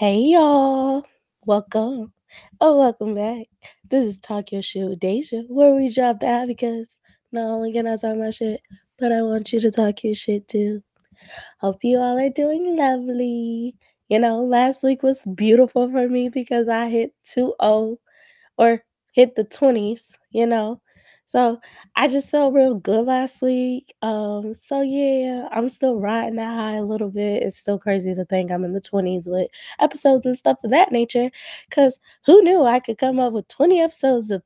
Hey y'all, welcome. Oh, welcome back. This is Talk Your Shit with Deja, where we drop that because not only can I talk my shit, but I want you to talk your shit too. Hope you all are doing lovely. You know, last week was beautiful for me because I hit 2-0 or hit the 20s, you know. So I just felt real good last week. Um, so yeah, I'm still riding that high a little bit. It's still crazy to think I'm in the 20s with episodes and stuff of that nature. Cause who knew I could come up with 20 episodes of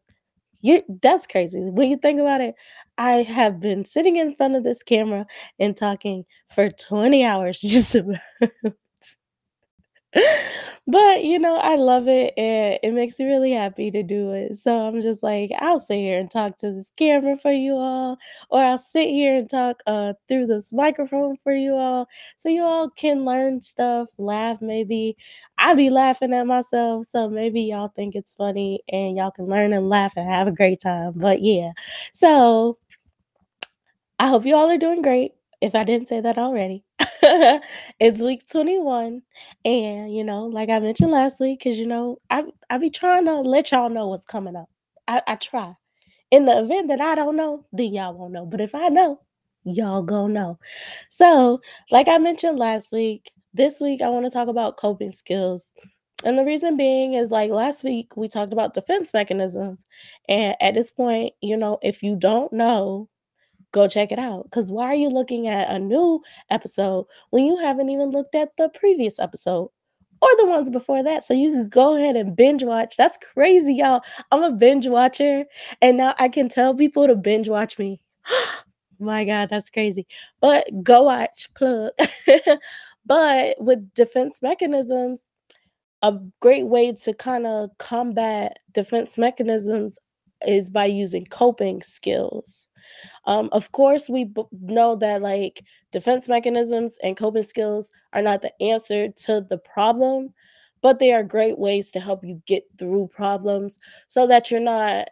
you that's crazy. When you think about it, I have been sitting in front of this camera and talking for 20 hours just about But, you know, I love it, and it makes me really happy to do it. So I'm just like, I'll sit here and talk to this camera for you all, or I'll sit here and talk uh, through this microphone for you all, so you all can learn stuff, laugh maybe. I be laughing at myself, so maybe y'all think it's funny, and y'all can learn and laugh and have a great time. But yeah, so I hope you all are doing great, if I didn't say that already. It's week 21, and, you know, like I mentioned last week, cause you know, I I be trying to let y'all know what's coming up. I I try. In the event that I don't know, then y'all won't know, but if I know, y'all gonna know. So, like I mentioned last week, this week I wanna talk about coping skills, and the reason being is, like, last week we talked about defense mechanisms, and at this point, you know, if you don't know Go check it out. Cause why are you looking at a new episode when you haven't even looked at the previous episode or the ones before that? So you can go ahead and binge watch. That's crazy, y'all. I'm a binge watcher, and now I can tell people to binge watch me. My God, that's crazy. But go watch, plug. But with defense mechanisms, a great way to kinda combat defense mechanisms is by using coping skills. Um, of course, we b- know that like defense mechanisms and coping skills are not the answer to the problem, but they are great ways to help you get through problems so that you're not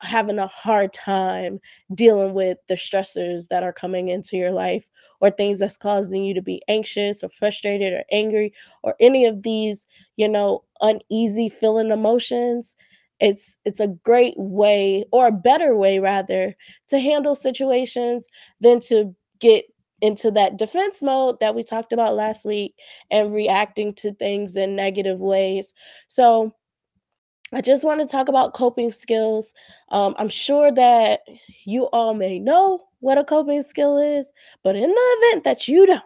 having a hard time dealing with the stressors that are coming into your life or things that's causing you to be anxious or frustrated or angry or any of these, you know, uneasy feeling emotions. It's it's a great way or a better way rather to handle situations than to get into that defense mode that we talked about last week and reacting to things in negative ways. So, I just want to talk about coping skills. Um, I'm sure that you all may know what a coping skill is, but in the event that you don't,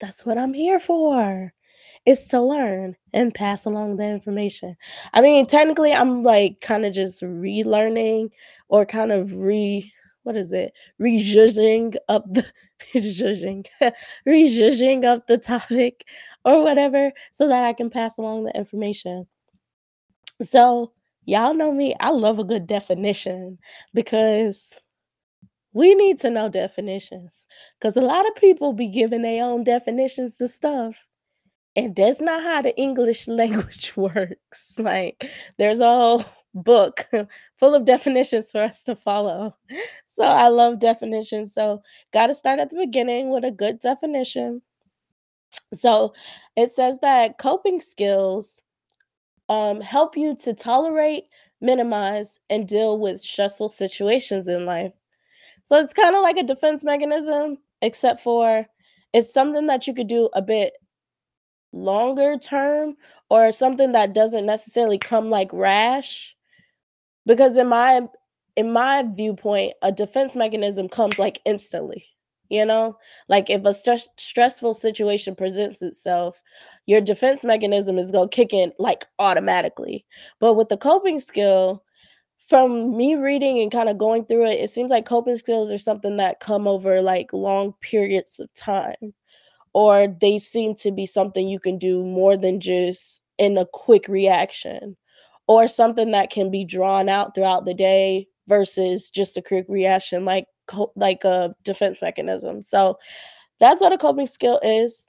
that's what I'm here for. Is to learn and pass along the information. I mean, technically, I'm like kind of just relearning or kind of re what is it? Rejudging up the rejudging rejudging up the topic or whatever so that I can pass along the information. So, y'all know me, I love a good definition because we need to know definitions. Because a lot of people be giving their own definitions to stuff, and that's not how the English language works. Like, there's a whole book full of definitions for us to follow. So, I love definitions. So, got to start at the beginning with a good definition. So, it says that coping skills um, help you to tolerate, minimize, and deal with stressful situations in life. So it's kind of like a defense mechanism, except for it's something that you could do a bit longer term or something that doesn't necessarily come like rash because in my in my viewpoint, a defense mechanism comes like instantly. You know, like if a stress stressful situation presents itself, your defense mechanism is gonna kick in like automatically. But with the coping skill, from me reading and kind of going through it, it seems like coping skills are something that come over like long periods of time or they seem to be something you can do more than just in a quick reaction or something that can be drawn out throughout the day versus just a quick reaction like like a defense mechanism. So that's what a coping skill is.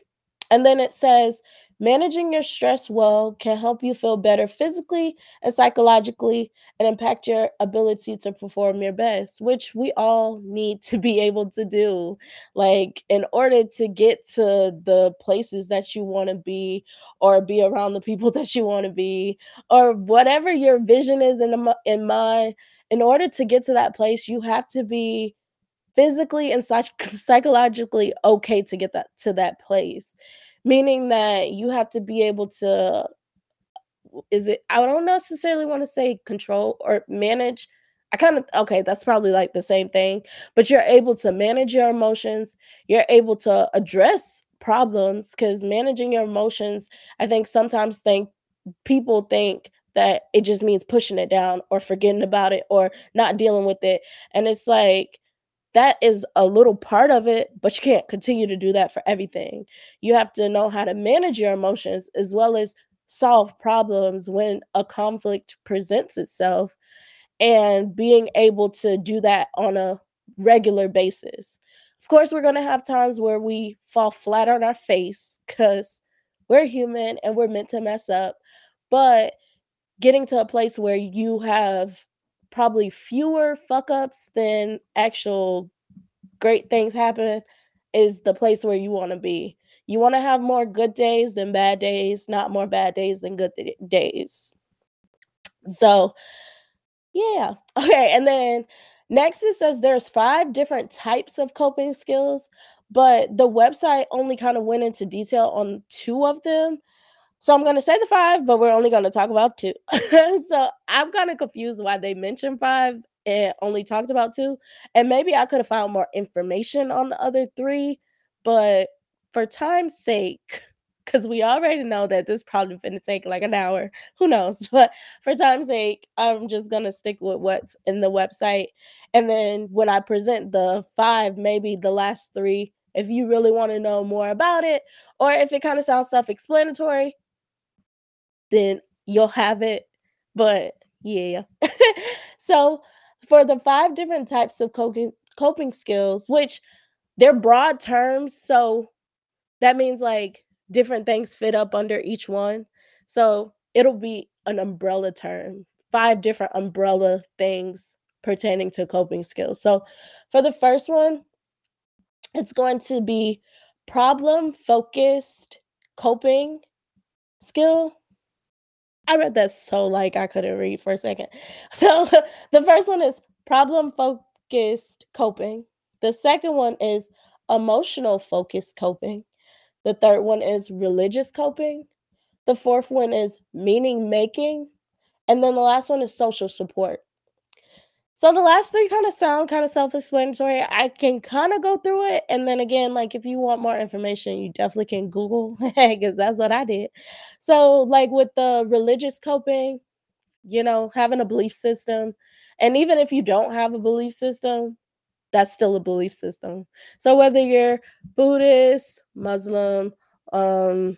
And then it says Managing your stress well can help you feel better physically and psychologically and impact your ability to perform your best, which we all need to be able to do. Like, in order to get to the places that you want to be, or be around the people that you want to be, or whatever your vision is in, the, in mind, in order to get to that place, you have to be physically and psych psychologically okay to get that to that place. Meaning that you have to be able to is it I don't necessarily want to say control or manage. I kind of okay, that's probably like the same thing, but you're able to manage your emotions. You're able to address problems cuz managing your emotions, I think sometimes think people think that it just means pushing it down or forgetting about it or not dealing with it. And it's like that is a little part of it, but you can't continue to do that for everything. You have to know how to manage your emotions as well as solve problems when a conflict presents itself and being able to do that on a regular basis. Of course, we're going to have times where we fall flat on our face because we're human and we're meant to mess up. But getting to a place where you have probably fewer fuck ups than actual great things happen is the place where you wanna be. You wanna have more good days than bad days, not more bad days than good d days. So, yeah. Okay, and then next it says there's 5 different types of coping skills, but the website only kinda went into detail on 2 of them. So I'm gonna say the 5, but we're only gonna talk about 2. So I'm kinda confused why they mentioned 5 and only talked about 2, and maybe I could have found more information on the other 3, but for time's sake, because we already know that this probably going to take like an hour, who knows? But for time's sake, I'm just gonna stick with what's in the website, and then when I present the 5, maybe the last 3, if you really wanna know more about it, or if it kinda sounds self-explanatory, then you'll have it. But yeah. so for the five different types of coping coping skills, which they're broad terms, so that means like different things fit up under each one. So it'll be an umbrella term, five different umbrella things pertaining to coping skills. So for the first one, it's going to be problem focused coping skill I read that so like I couldn't read for a second. So the first one is problem focused coping. The second one is emotional focused coping. The third one is religious coping. The fourth one is meaning making. And then the last one is social support. So the last 3 kinda sound kinda self-explanatory. I can kinda go through it, and then again, like, if you want more information, you definitely can Google, because that's what I did. So, like, with the religious coping, you know, having a belief system, and even if you don't have a belief system, that's still a belief system. So whether you're Buddhist, Muslim, um,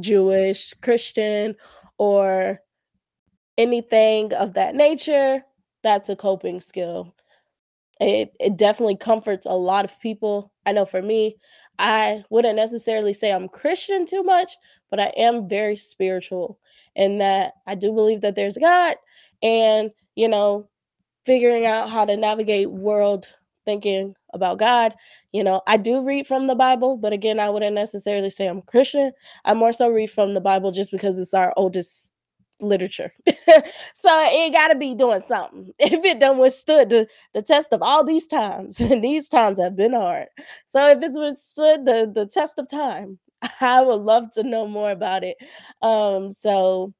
Jewish, Christian, or anything of that nature, that's a coping skill. It it definitely comforts a lot of people. I know for me, I wouldn't necessarily say I'm Christian too much, but I am very spiritual in that I do believe that there's God and, you know, figuring out how to navigate world thinking about God. You know, I do read from the Bible, but again, I wouldn't necessarily say I'm Christian. I more so read from the Bible just because it's our oldest literature. so it got to be doing something. If it done withstood the, the test of all these times, and these times have been hard. So if it's withstood the, the test of time, I would love to know more about it. Um, so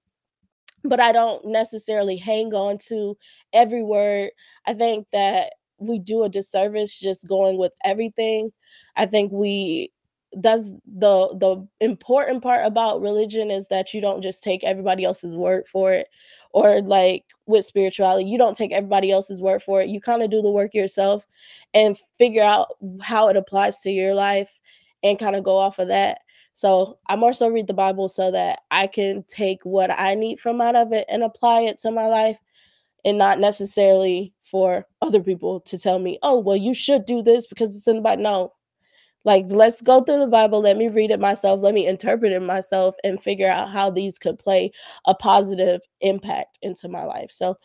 but I don't necessarily hang on to every word. I think that we do a disservice just going with everything. I think we that's the the important part about religion is that you don't just take everybody else's word for it or like with spirituality you don't take everybody else's word for it you kind of do the work yourself and figure out how it applies to your life and kind of go off of that so I more so read the Bible so that I can take what I need from out of it and apply it to my life and not necessarily for other people to tell me, oh, well, you should do this because it's in the Bible. No, Like, let's go through the Bible, let me read it myself, let me interpret it myself, and figure out how these could play a positive impact into my life. So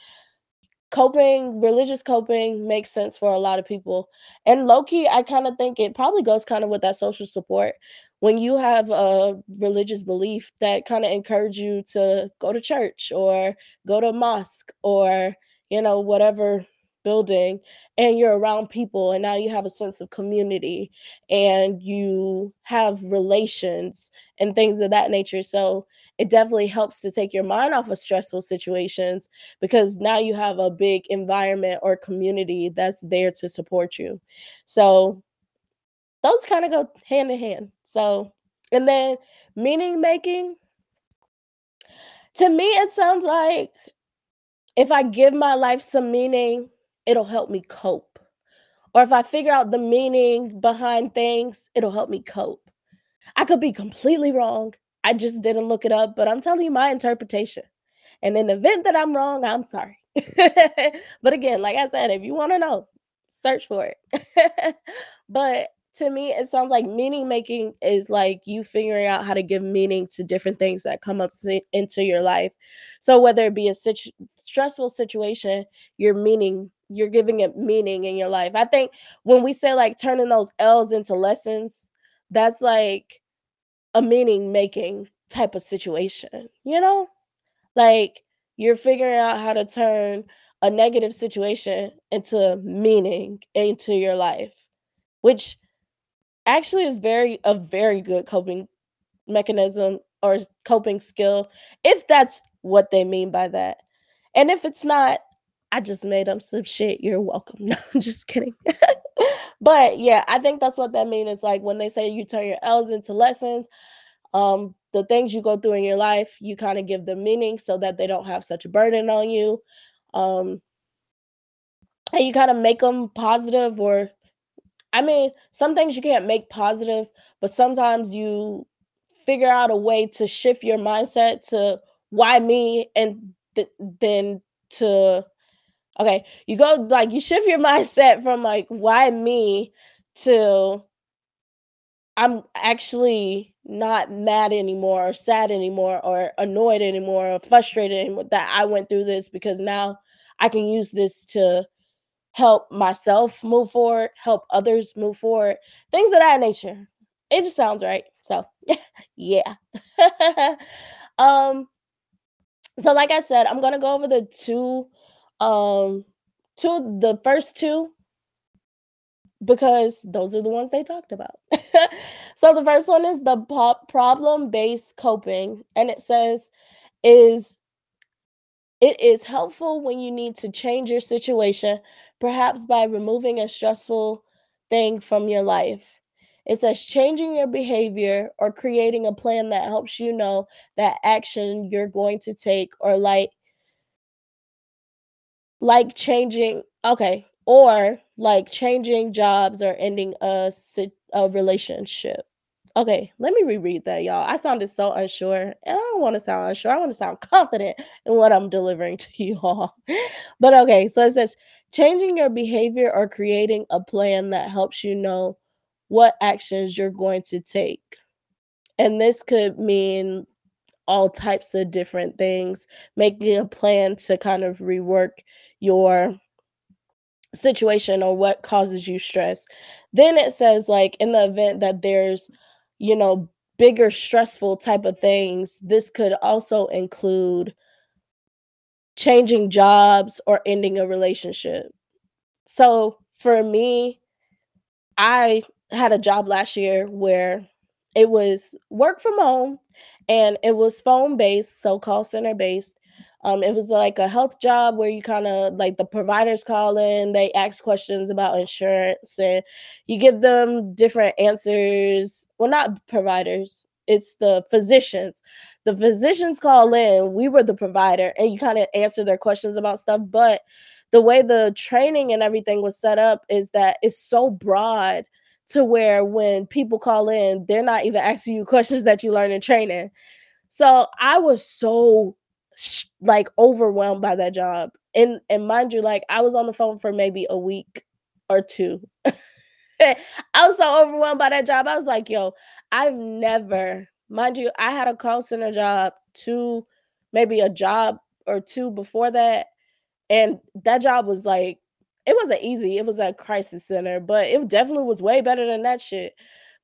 coping religious coping makes sense for a lot of people. And low key, I kinda think it probably goes kinda with that social support. When you have a religious belief that kinda encourage you to go to church or go to mosque or, you know, whatever building, and you're around people, and now you have a sense of community, and you have relations and things of that nature, so it definitely helps to take your mind off of stressful situations because now you have a big environment or community that's there to support you. So those kinda go hand in hand. So and then meaning making to me, it sounds like if I give my life some meaning, it'll help me cope. Or if I figure out the meaning behind things, it'll help me cope. I could be completely wrong. I just didn't look it up, but I'm telling you my interpretation. And in the event that I'm wrong, I'm sorry. But again, like I said, if you wanna know, search for it. But to me, it sounds like meaning making is like you figuring out how to give meaning to different things that come up into your life. So whether it be a situ stressful situation, you're meaning you're giving it meaning in your life. I think when we say, like, turning those L's into lessons, that's like a meaning making type of situation, you know? Like, you're figuring out how to turn a negative situation into meaning into your life, which actually is very a very good coping mechanism or coping skill, if that's what they mean by that. And if it's not, I just made up some shit, you're welcome. No, I'm just kidding. But, yeah, I think that's what that means. it's like when they say you turn your L's into lessons, um, the things you go through in your life, you kinda give them meaning so that they don't have such a burden on you, um and you kinda make them positive or I mean, some things you can't make positive, but sometimes you figure out a way to shift your mindset to, "Why me?" and th then to okay, you go like, you shift your mindset from, like, "Why me?" to I'm actually not mad anymore or sad anymore or annoyed anymore or frustrated anymore that I went through this because now I can use this to help myself move forward, help others move forward, things of that nature. It just sounds right. So, yeah. Um so like I said, I'm gonna go over the 2, um, 2 the first 2 because those are the ones they talked about. So the first one is the po problem-based coping, and it says, is it is helpful when you need to change your situation, perhaps by removing a stressful thing from your life. It says changing your behavior or creating a plan that helps you know that action you're going to take or like like changing okay, or like changing jobs or ending a a relationship. Okay, let me reread that, y'all. I sounded so unsure, and I don't wanna sound unsure, I wanna sound confident in what I'm delivering to you all. But okay, so it says, changing your behavior or creating a plan that helps you know what actions you're going to take. And this could mean all types of different things, making a plan to kind of rework your situation or what causes you stress. Then it says, like, in the event that there's, you know, bigger stressful type of things, this could also include changing jobs or ending a relationship. So, for me, I had a job last year where it was work from home, and it was phone-based, so call center based. Um, it was like a health job where you kinda like, the providers call in, they ask questions about insurance, and you give them different answers well, not providers, it's the physicians. The physicians call in, we were the provider, and you kinda answer their questions about stuff, but the way the training and everything was set up is that it's so broad to where when people call in, they're not even asking you questions that you learn in training. So, I was so like, overwhelmed by that job, and and mind you, like, I was on the phone for maybe a week or 2. I was so overwhelmed by that job. I was like, "Yo, I've never" mind you, I had a call center job 2 maybe a job or 2 before that, and that job was like it wasn't easy, it was a crisis center, but it definitely was way better than that shit.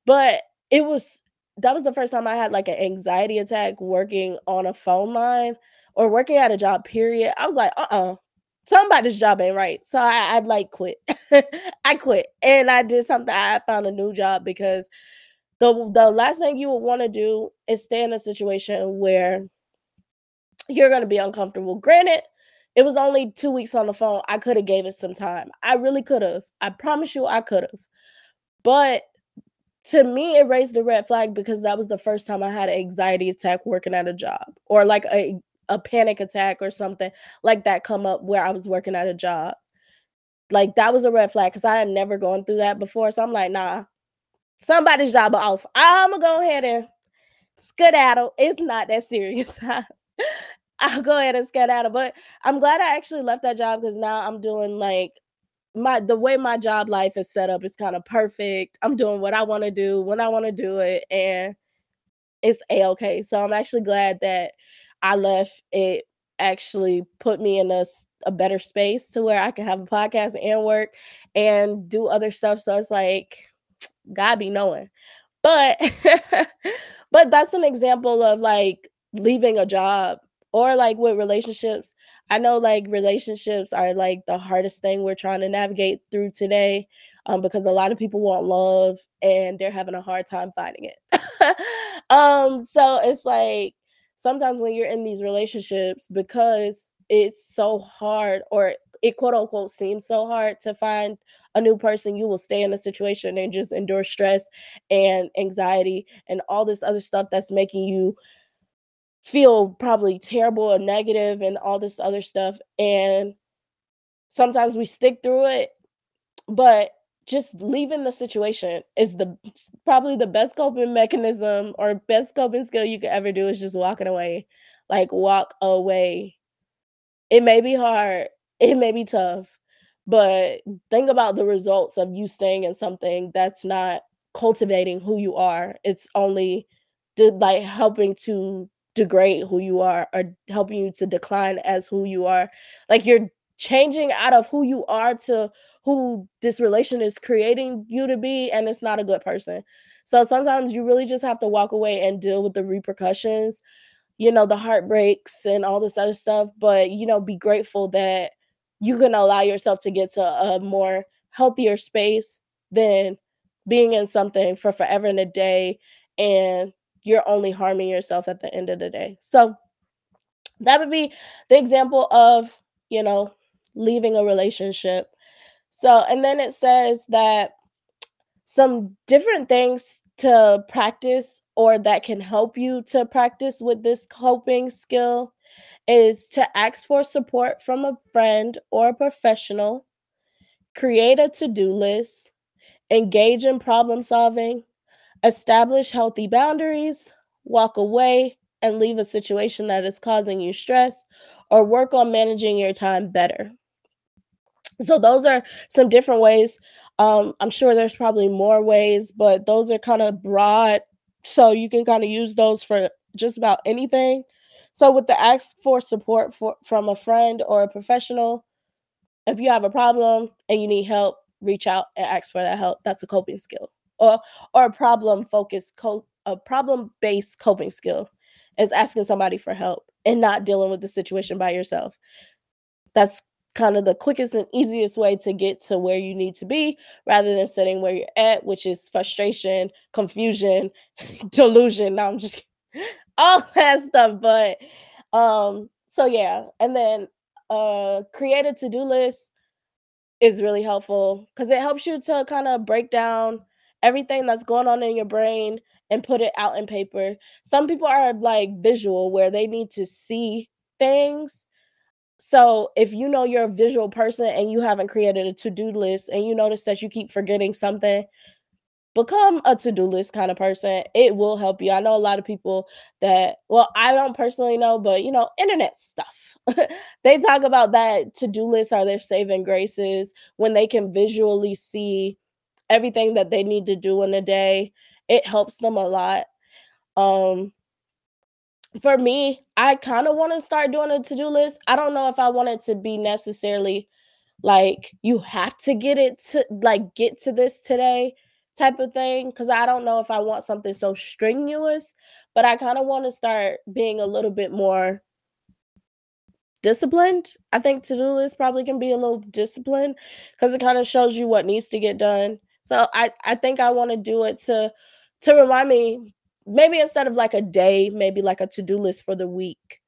But it was that was the first time I had, like, an anxiety attack working on a phone line or working at a job, period. I was like, "Uh-uh, something about this job ain't right." So I I, like, quit. I quit, and I did something I found a new job because the the last thing you would wanna do is stay in a situation where you're gonna be uncomfortable. Granted, it was only 2 weeks on the phone, I coulda gave it some time. I really could've. I promise you I could've. But to me, it raised a red flag because that was the first time I had an anxiety attack working at a job or, like, a a panic attack or something like that come up where I was working at a job. Like, that was a red flag because I had never gone through that before, so I'm like, "Nah, somebody's job off. Imma go ahead and skedaddle. It's not that serious." I'll go ahead and skedaddle, but I'm glad I actually left that job because now I'm doing, like my the way my job life is set up is kinda perfect. I'm doing what I wanna do when I wanna do it, and it's A-okay. So I'm actually glad that I left. It actually put me in a, a better space to where I can have a podcast and work and do other stuff, so it's like, God be knowing. But but that's an example of, like, leaving a job or, like, with relationships. I know, like, relationships are, like, the hardest thing we're trying to navigate through today, um, because a lot of people want love, and they're having a hard time finding it. Um, so it's like, sometimes when you're in these relationships, because it's so hard or it quote, unquote, "seems so hard" to find a new person, you will stay in a situation and just endure stress and anxiety and all this other stuff that's making you feel probably terrible and negative and all this other stuff, and sometimes we stick through it, but just leaving the situation is the probably the best coping mechanism or best coping skill you could ever do is just walking away. Like, walk away. It may be hard, it may be tough, but think about the results of you staying in something that's not cultivating who you are. It's only d like, helping to degrade who you are or helping you to decline as who you are. Like, you're changing out of who you are to who this relation is creating you to be, and it's not a good person. So sometimes you really just have to walk away and deal with the repercussions, you know, the heartbreaks and all this other stuff, but, you know, be grateful that you can allow yourself to get to a more healthier space than being in something for forever and a day, and you're only harming yourself at the end of the day. So, that would be the example of, you know, leaving a relationship. So and then it says that some different things to practice or that can help you to practice with this coping skill is to ask for support from a friend or a professional, create a to-do list, engage in problem solving, establish healthy boundaries, walk away, and leave a situation that is causing you stress, or work on managing your time better. So those are some different ways. Um, I'm sure there's probably more ways, but those are kinda broad, so you can kinda use those for just about anything. So with the ask for support for from a friend or a professional, if you have a problem and you need help, reach out and ask for that help. That's a coping skill. Or or a problem-focused co a problem-based coping skill is asking somebody for help and not dealing with the situation by yourself. That's kinda the quickest and easiest way to get to where you need to be rather than sitting where you're at, which is frustration, confusion, delusion no, I'm just all that stuff, but, um, so yeah, and then, uh, create a to-do list is really helpful because it helps you to kinda break down everything that's going on in your brain and put it out in paper. Some people are, like, visual where they need to see things. So, if you know you're a visual person and you haven't created a to-do list and you notice that you keep forgetting something, become a to-do list kinda person. It will help you. I know a lot of people that well, I don't personally know, but, you know, internet stuff. They talk about that to-do lists are their saving graces when they can visually see everything that they need to do in a day. It helps them a lot. Um for me, I kinda wanna start doing a to-do list. I don't know if I want it to be necessarily, like, you have to get it to like, get to this today type of thing cuz I don't know if I want something so strenuous, but I kinda wanna start being a little bit more disciplined. I think to-do list probably can be a little disciplined cuz it kinda shows you what needs to get done. So I I think I wanna do it to to remind me maybe instead of, like, a day, maybe, like, a to-do list for the week.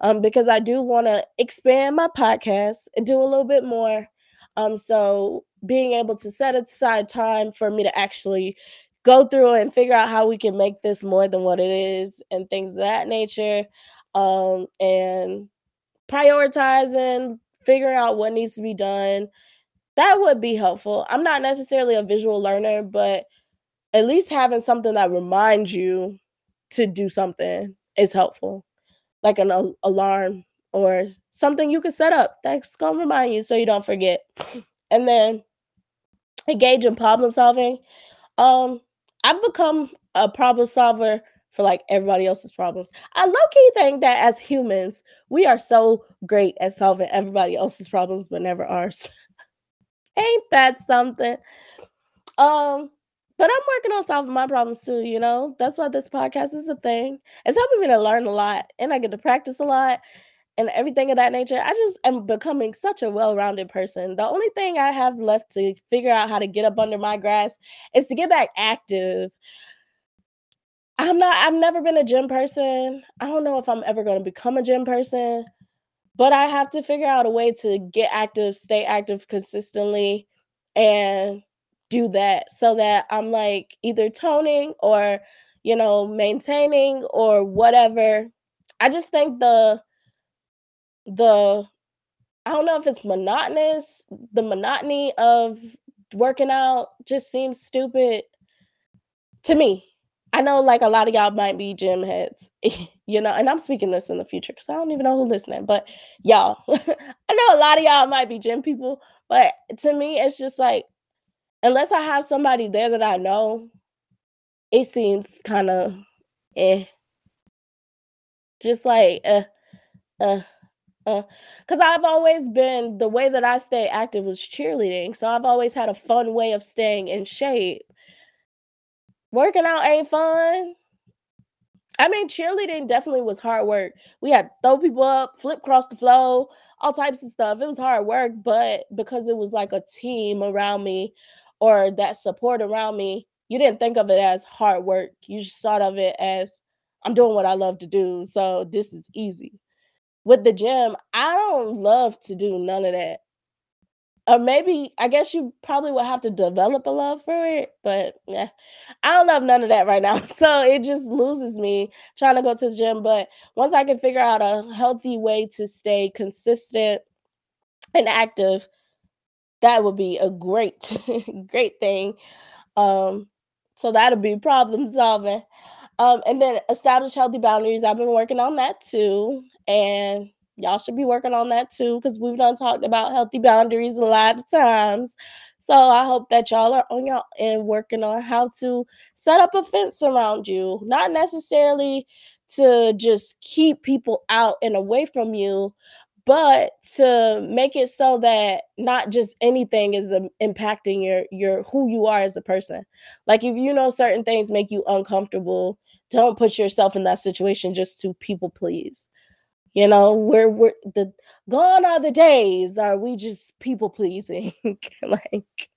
Um, because I do wanna expand my podcast and do a little bit more. Um, so being able to set aside time for me to actually go through and figure out how we can make this more than what it is and things of that nature, um, and prioritizing, figuring out what needs to be done, that would be helpful. I'm not necessarily a visual learner, but at least having something that reminds you to do something is helpful, like an al alarm or something you can set up that's gonna remind you so you don't forget. And then engage in problem solving. Um, I've become a problem solver for, like, everybody else's problems. I low-key think that as humans, we are so great at solving everybody else's problems, but never ours. Ain't that something? Um, but I'm working on solving my problems too, you know? That's why this podcast is a thing. It's helping me to learn a lot, and I get to practice a lot and everything of that nature. I just am becoming such a well-rounded person. The only thing I have left to figure out how to get up under my grass is to get back active. I'm not I've never been a gym person. I don't know if I'm ever gonna become a gym person, but I have to figure out a way to get active, stay active consistently, and do that so that I'm, like, either toning or, you know, maintaining or whatever. I just think the the I don't know if it's monotonous the monotony of working out just seems stupid to me. I know, like, a lot of y'all might be gym heads, you know, and I'm speaking this in the future because I don't even know who's listening, but y'all, I know a lot of y'all might be gym people, but to me, it's just like, unless I have somebody there that I know, it seems kinda, "Eh." Just like, "Uh, uh, uh," 'cause I've always been the way that I stay active was cheerleading, so I've always had a fun way of staying in shape. Working out ain't fun. I mean, cheerleading definitely was hard work. We had throw people up, flip across the flow, all types of stuff. It was hard work, but because it was like a team around me or that support around me, you didn't think of it as hard work. You just thought of it as, "I'm doing what I love to do, so this is easy." With the gym, I don't love to do none of that. Or maybe I guess you probably would have to develop a love for it, but, yeah, I don't love none of that right now, so it just loses me trying to go to the gym, but once I can figure out a healthy way to stay consistent and active, that would be a great, great thing. Um, so that'll be problem solving. Um, and then establish healthy boundaries, I've been working on that too, and y'all should be working on that too, because we've done talked about healthy boundaries a lot of times. So I hope that y'all are on your end working on how to set up a fence around you, not necessarily to just keep people out and away from you, but to make it so that not just anything is, um, impacting your your who you are as a person. Like, if you know certain things make you uncomfortable, don't put yourself in that situation just to people please. You know, we're we're the gone are the days are we just people pleasing, like,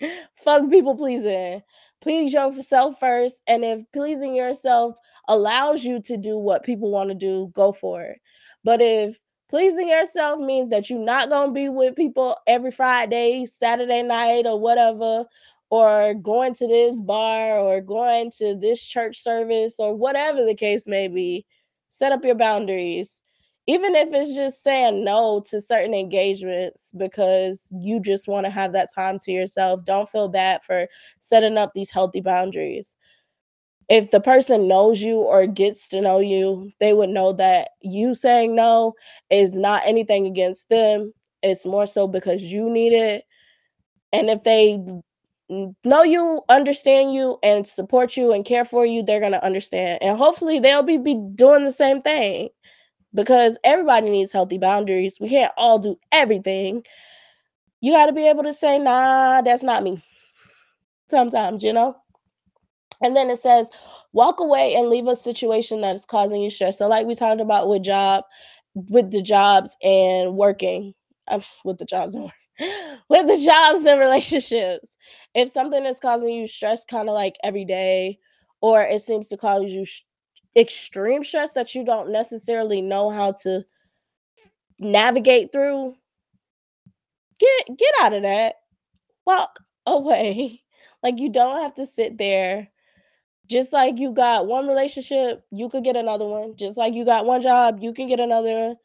fuck people pleasing. Please yourself first, and if pleasing yourself allows you to do what people wanna do, go for it. But if pleasing yourself means that you're not gonna be with people every Friday, Saturday night, or whatever, or going to this bar, or going to this church service, or whatever the case may be, set up your boundaries. Even if it's just saying no to certain engagements because you just wanna have that time to yourself, don't feel bad for setting up these healthy boundaries. If the person knows you or gets to know you, they would know that you saying no is not anything against them, it's more so because you need it, and if they know you, understand you, and support you, and care for you, they're gonna understand, and hopefully they'll be be doing the same thing because everybody needs healthy boundaries. We can't all do everything. You gotta be able to say, "Nah, that's not me." Sometimes, you know? And then it says, "Walk away and leave a situation that is causing you stress." So, like we talked about with job with the jobs and working, with the jobs and with the jobs and relationships. If something is causing you stress kinda like every day, or it seems to cause you sh extreme stress that you don't necessarily know how to navigate through get get out of that. Walk away. Like, you don't have to sit there. Just like you got 1 relationship, you could get another one. Just like you got 1 job, you can get another.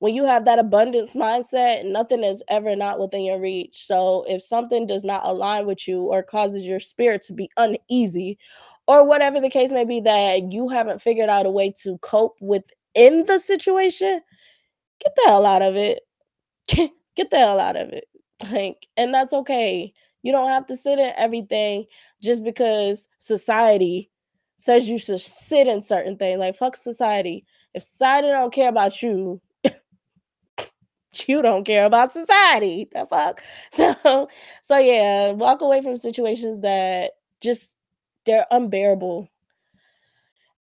When you have that abundance mindset, nothing is ever not within your reach. So, if something does not align with you or causes your spirit to be uneasy, or whatever the case may be that you haven't figured out a way to cope within the situation, get the hell out of it. Get the hell out of it. Like, and that's okay. You don't have to sit in everything just because society says you should sit in certain things. Like, fuck society. If society don't care about you you don't care about society. The fuck? So so, yeah, walk away from situations that just they're unbearable.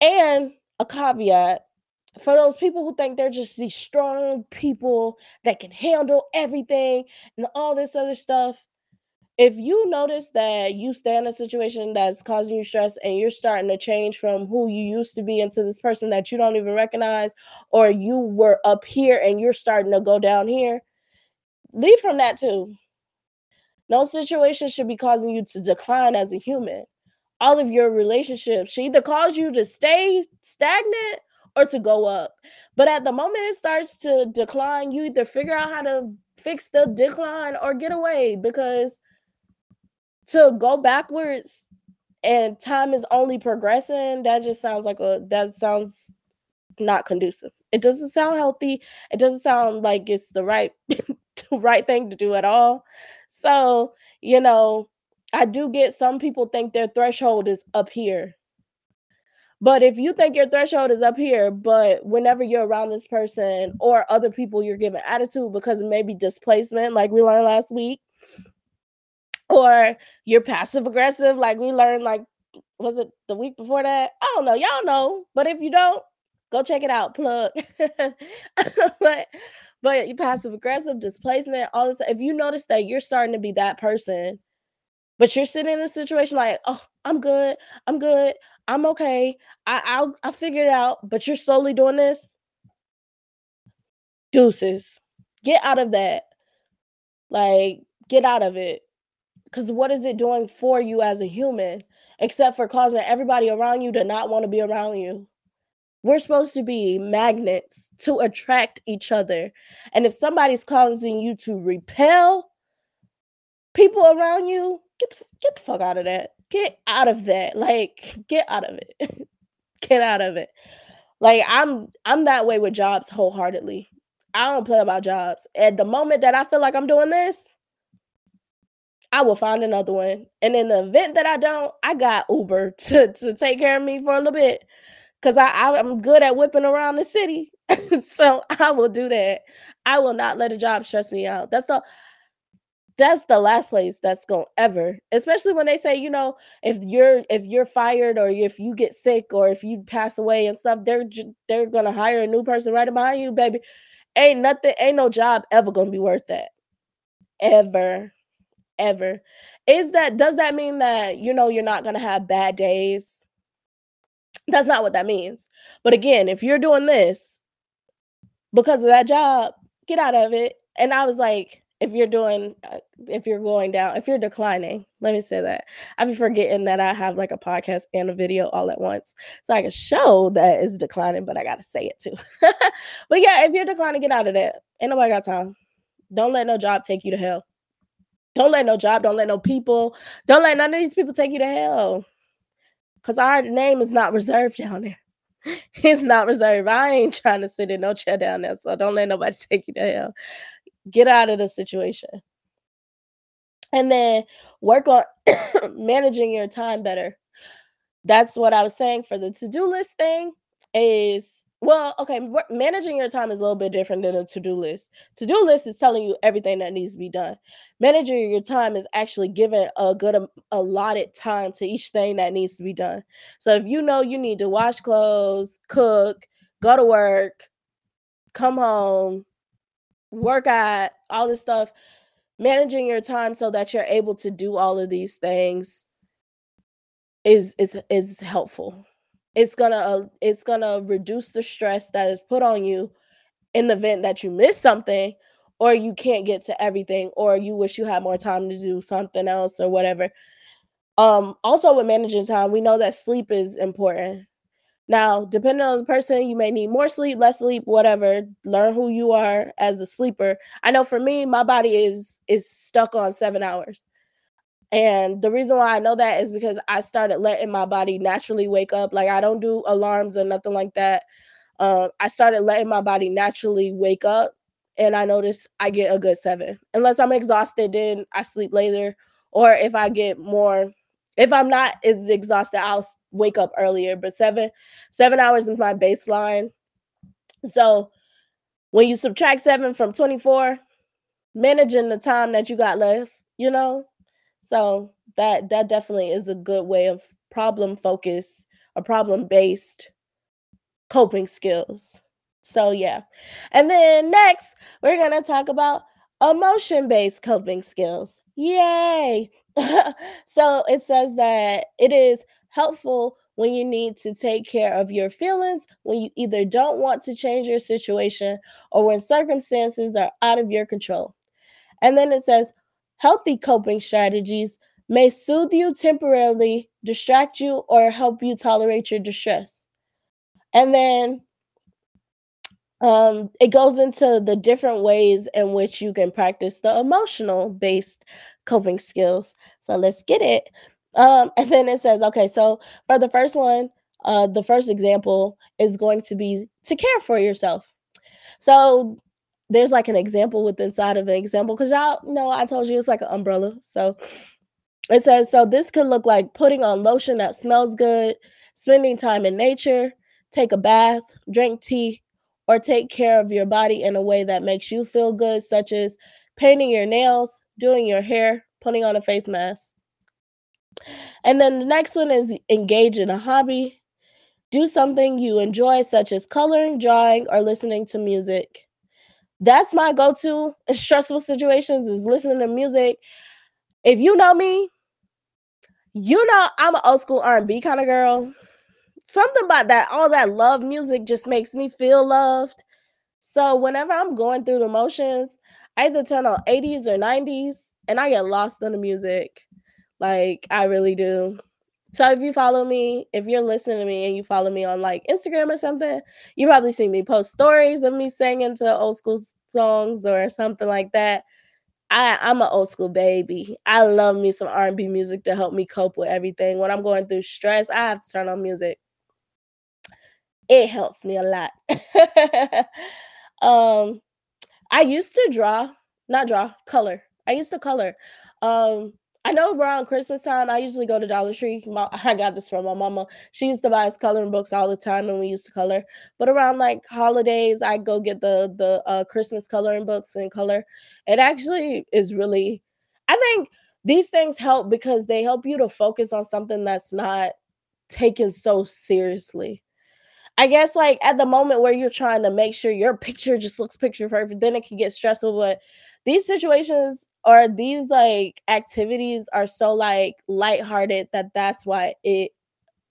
And a caveat, for those people who think they're just these strong people that can handle everything and all this other stuff, if you notice that you stay in a situation that's causing you stress and you're starting to change from who you used to be into this person that you don't even recognize, or you were up here and you're starting to go down here, leave from that too. No situation should be causing you to decline as a human. All of your relationships should either cause you to stay stagnant or to go up. But at the moment it starts to decline, you either figure out how to fix the decline or get away because to go backwards and time is only progressing, that just sounds like a that sounds not conducive. It doesn't sound healthy. It doesn't sound like it's the right the right thing to do at all. So, you know, I do get some people think their threshold is up here. But if you think your threshold is up here, but whenever you're around this person or other people, you're giving attitude because it may be displacement, like we learned last week or you're passive aggressive, like we learned, like was it the week before that? I don't know, y'all know, but if you don't, go check it out, plug. But but you passive aggressive, displacement, all this if you notice that you're starting to be that person, but you're sitting in a situation like, "Oh, I'm good, I'm good, I'm okay, I I'll I'll figure it out," but you're slowly doing this deuces. Get out of that. Like, get out of it. 'Cause what is it doing for you as a human, except for causing everybody around you to not wanna be around you? We're supposed to be magnets to attract each other, and if somebody's causing you to repel people around you, get the get the fuck out of that. Get out of that, like, get out of it. Get out of it. Like, I'm I'm that way with jobs wholeheartedly. I don't play about jobs. At the moment that I feel like I'm doing this I will find another one, and in the event that I don't, I got Uber to to take care of me for a little bit 'cause I I I'm good at whipping around the city, so I will do that. I will not let a job stress me out. That's the that's the last place that's gon ever especially when they say, you know, if you're if you're fired or if you get sick or if you pass away and stuff, they're they're gonna hire a new person right behind you, baby. Ain't nothing ain't no job ever gonna be worth that. Ever. Ever. Is that does that mean that, you know, you're not gonna have bad days? That's not what that means. But again, if you're doing this because of that job, get out of it. And I was like, if you're doing, uh, if you're going down, if you're declining, let me say that. I've been forgetting that I have, like, a podcast and a video all at once, so I can show that it's declining, but I gotta say it too. But yeah, if you're declining, get out of that. Ain't nobody got time. Don't let no job take you to hell. Don't let no job, don't let no people, don't let none of these people take you to hell. Cause our name is not reserved down there. It's not reserved. I ain't trying to sit in no chair down there, so don't let nobody take you to hell. Get out of the situation. And then work on managing your time better. That's what I was saying for the to-do list thing is well, okay, managing your time is a little bit different than a to-do list. To-do list is telling you everything that needs to be done. Managing your time is actually giving a good allotted time to each thing that needs to be done. So if you know you need to wash clothes, cook, go to work, come home, work out, all this stuff, managing your time so that you're able to do all of these things is is is helpful. It's gonna, uh it's gonna reduce the stress that is put on you in the event that you miss something or you can't get to everything or you wish you had more time to do something else or whatever. Um, also with managing time, we know that sleep is important. Now, depending on the person, you may need more sleep, less sleep, whatever. Learn who you are as a sleeper. I know for me, my body is is stuck on 7 hours. And the reason why I know that is because I started letting my body naturally wake up. Like I don't do alarms or nothing like that. Um, I started letting my body naturally wake up and I notice I get a good 7. Unless I'm exhausted, then I sleep later. Or if I get more if I'm not as exhausted, I'll wake up earlier, but 7 7 hours is my baseline. So, when you subtract 7 from 24, managing the time that you got left, you know? So, that that definitely is a good way of problem focus or problem-based coping skills. So, yeah. And then next, we're gonna talk about emotion-based coping skills. Yay! So, it says that it is helpful when you need to take care of your feelings, when you either don't want to change your situation or when circumstances are out of your control. And then it says, healthy coping strategies may soothe you temporarily, distract you, or help you tolerate your distress. And then um, it goes into the different ways in which you can practice the emotional-based coping skills. So let's get it. Um, and then it says, okay, so for the first one, uh, the first example is going to be to care for yourself. So there's like an example with inside of an example because y'all know I told you it's like an umbrella. So it says, so this could look like putting on lotion that smells good, spending time in nature, take a bath, drink tea, or take care of your body in a way that makes you feel good, such as painting your nails, doing your hair, putting on a face mask. And then the next one is engage in a hobby. Do something you enjoy, such as coloring, drawing, or listening to music. That's my go-to in stressful situations is listening to music. If you know me you know I'm a old school R&B kinda girl. Something about that all that love music just makes me feel loved. So, whenever I'm going through the motions, I either turn on 80s or 90s, and I get lost in the music. Like, I really do. So, if you follow me if you're listening to me and you follow me on, like, Instagram or something, you probably see me post stories of me singing to old school songs or something like that. I I'm a old school baby. I love me some R&B music to help me cope with everything. When I'm going through stress, I have to turn on music. It helps me a lot. Um, I used to draw not draw, color. I used to color. Um, I know around Christmas time, I usually go to Dollar Tree. I got this from my mama. She used to buy us coloring books all the time, and we used to color. But around, like, holidays, I go get the the, uh, Christmas coloring books and color. It actually is really I think these things help because they help you to focus on something that's not taken so seriously. I guess, like, at the moment where you're trying to make sure your picture just looks picture perfect, then it can get stressful, but these situations or these, like, activities are so, like, lighthearted that that's why it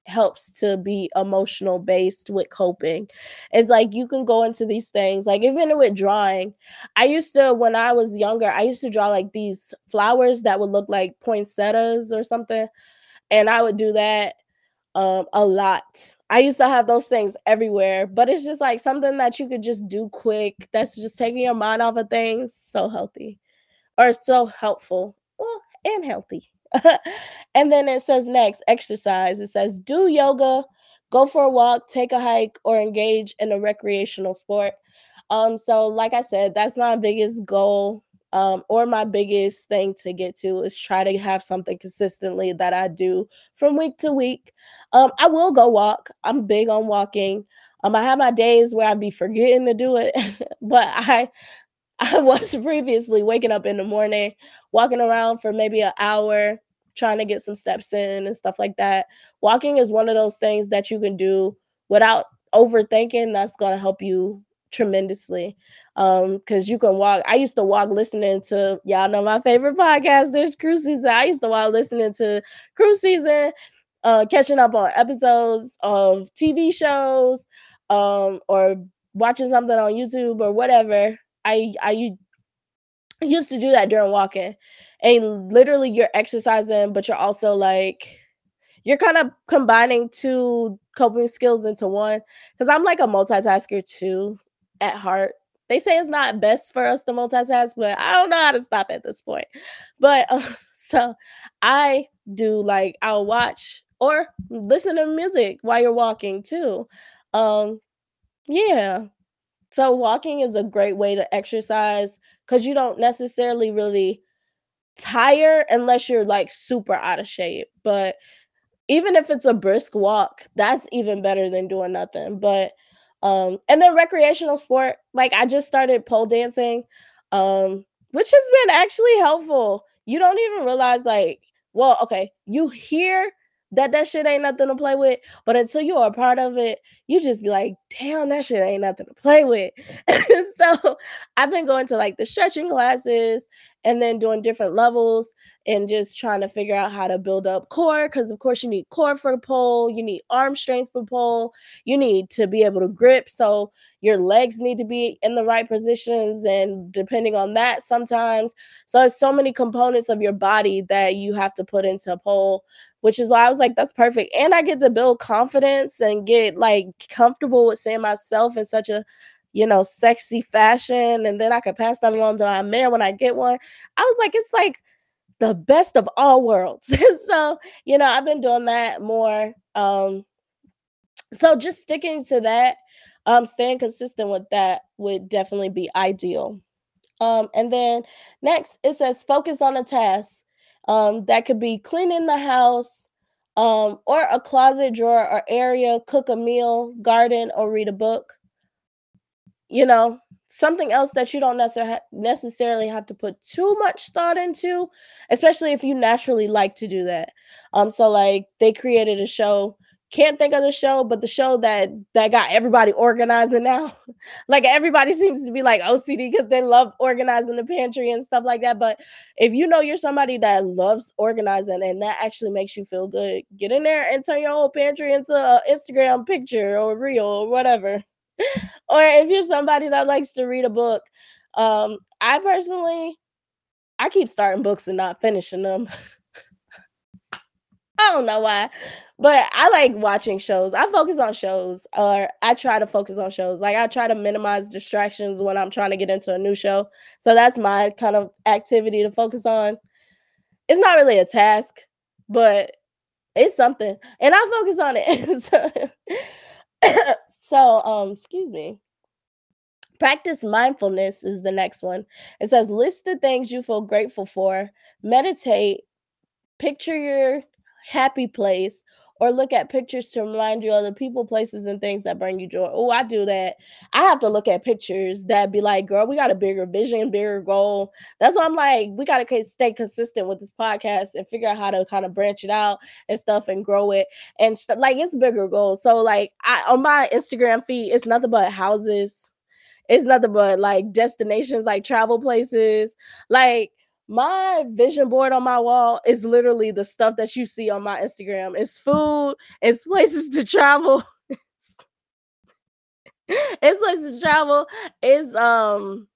helps to be emotional based with coping. It's like you can go into these things, like, even with drawing, I used to when I was younger, I used to draw, like, these flowers that would look like poinsettias or something, and I would do that, um, a lot. I used to have those things everywhere, but it's just, like, something that you could just do quick that's just taking your mind off of things, so healthy or so helpful, well, and healthy. And then it says next, exercise. It says, "Do yoga, go for a walk, take a hike, or engage in a recreational sport." Um, so like I said, that's not my biggest goal. Um, or my biggest thing to get to is try to have something consistently that I do from week to week. Um, I will go walk. I'm big on walking. Um, I have my days where I be forgetting to do it, but I I was previously waking up in the morning, walking around for maybe an hour, trying to get some steps in and stuff like that. Walking is one of those things that you can do without overthinking that's gonna help you tremendously. Um, because you can walk. I used to walk listening to y'all know my favorite podcasters, Cruise Season. I used to walk listening to Cruise Season, uh, catching up on episodes of TV shows, um, or watching something on YouTube or whatever. I I used to do that during walking. And literally you're exercising, but you're also like you're kind of combining 2 coping skills into 1 because I'm like a multitasker too at heart. They say it's not best for us to multitask, but I don't know how to stop at this point. But uh, so I do like I'll watch or listen to music while you're walking too. Um yeah. So walking is a great way to exercise because you don't necessarily really tire unless you're like super out of shape. But even if it's a brisk walk, that's even better than doing nothing. But um and then recreational sport, like I just started pole dancing, um, which has been actually helpful. You don't even realize like, well, okay, you hear that that shit ain't nothing to play with, but until you are a part of it, you just be like, damn, that shit ain't nothing to play with. so I've been going to like the stretching classes and then doing different levels and just trying to figure out how to build up core because of course you need core for pole you need arm strength for pole you need to be able to grip so your legs need to be in the right positions and depending on that sometimes so it's so many components of your body that you have to put into pole which is why I was like, that's perfect. And I get to build confidence and get like comfortable with saying myself in such a you know, sexy fashion, and then I could pass that along to my man when I get one. I was like, it's like the best of all worlds. so, you know, I've been doing that more. Um, so just sticking to that, um, staying consistent with that would definitely be ideal. Um, and then next it says focus on a task. Um, that could be cleaning the house, um, or a closet drawer or area, cook a meal, garden, or read a book. You know, something else that you don't necessar- necessarily have to put too much thought into, especially if you naturally like to do that. Um, so like they created a show. Can't think of the show, but the show that that got everybody organizing now. like everybody seems to be like OCD because they love organizing the pantry and stuff like that. But if you know you're somebody that loves organizing and that actually makes you feel good, get in there and turn your whole pantry into an Instagram picture or reel or whatever or if you're somebody that likes to read a book, um, I personally I keep starting books and not finishing them. I don't know why, but I like watching shows. I focus on shows, or I try to focus on shows. Like I try to minimize distractions when I'm trying to get into a new show. So that's my kind of activity to focus on. It's not really a task, but it's something, and I focus on it. so, so um, excuse me. Practice mindfulness is the next one. It says list the things you feel grateful for, meditate, picture your happy place, or look at pictures to remind you of the people, places, and things that bring you joy. Oh, I do that. I have to look at pictures that be like, girl, we got a bigger vision, bigger goal. That's why I'm like, we got to stay consistent with this podcast and figure out how to kind of branch it out and stuff and grow it and stuff. Like, it's bigger goals. So, like, I on my Instagram feed, it's nothing but houses it's nothing but like destinations, like travel places. Like my vision board on my wall is literally the stuff that you see on my Instagram. It's food, it's places to travel. it's places to travel. It's um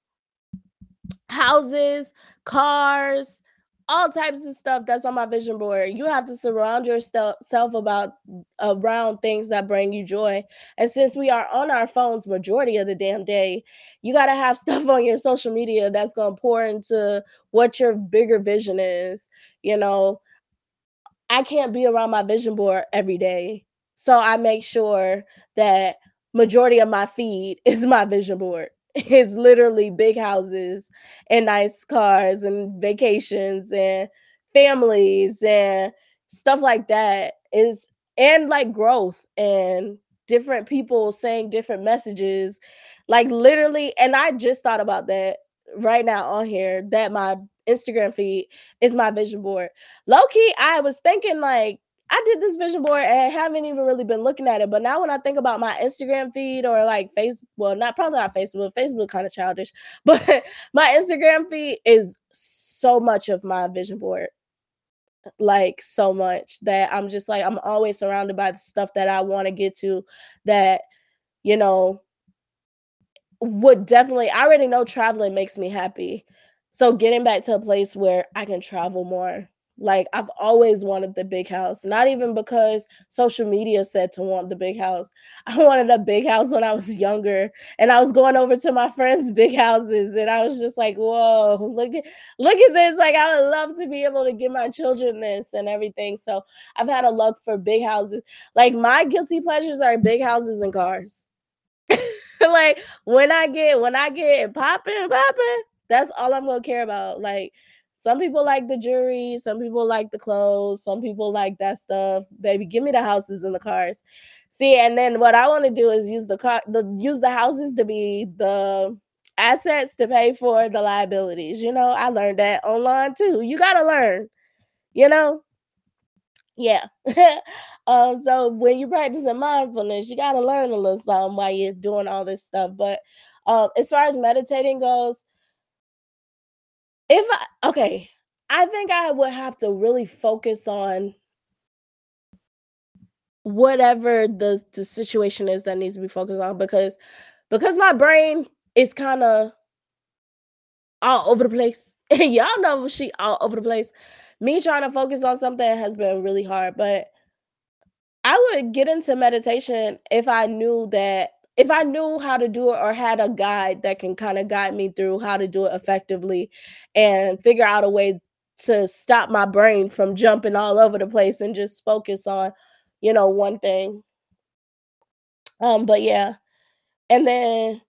houses, cars, all types of stuff that's on my vision board. You have to surround yourself about around things that bring you joy. And since we are on our phones majority of the damn day, you got to have stuff on your social media that's going to pour into what your bigger vision is. You know, I can't be around my vision board every day. So I make sure that majority of my feed is my vision board. Is literally big houses and nice cars and vacations and families and stuff like that is and like growth and different people saying different messages like literally and I just thought about that right now on here that my Instagram feed is my vision board. Low key, I was thinking like I did this vision board and haven't even really been looking at it. But now when I think about my Instagram feed or like face, well, not probably not Facebook, Facebook kind of childish, but my Instagram feed is so much of my vision board. Like so much that I'm just like I'm always surrounded by the stuff that I want to get to that you know would definitely I already know traveling makes me happy. So getting back to a place where I can travel more. Like I've always wanted the big house, not even because social media said to want the big house. I wanted a big house when I was younger and I was going over to my friends' big houses and I was just like, "Whoa, look at look at this. Like I would love to be able to give my children this and everything." So, I've had a love for big houses. Like my guilty pleasures are big houses and cars. like when I get when I get popping, popping, that's all I'm gonna care about. Like some people like the jewelry, some people like the clothes, some people like that stuff. Baby, give me the houses and the cars. See, and then what I want to do is use the car, the use the houses to be the assets to pay for the liabilities. You know, I learned that online too. You gotta learn, you know. Yeah. um, so when you're practicing mindfulness, you gotta learn a little something while you're doing all this stuff. But um, as far as meditating goes, if I okay, I think I would have to really focus on whatever the the situation is that needs to be focused on because because my brain is kind of all over the place. And y'all know she all over the place. Me trying to focus on something has been really hard, but I would get into meditation if I knew that if I knew how to do it or had a guide that can kind of guide me through how to do it effectively and figure out a way to stop my brain from jumping all over the place and just focus on, you know, one thing. Um, but yeah. And then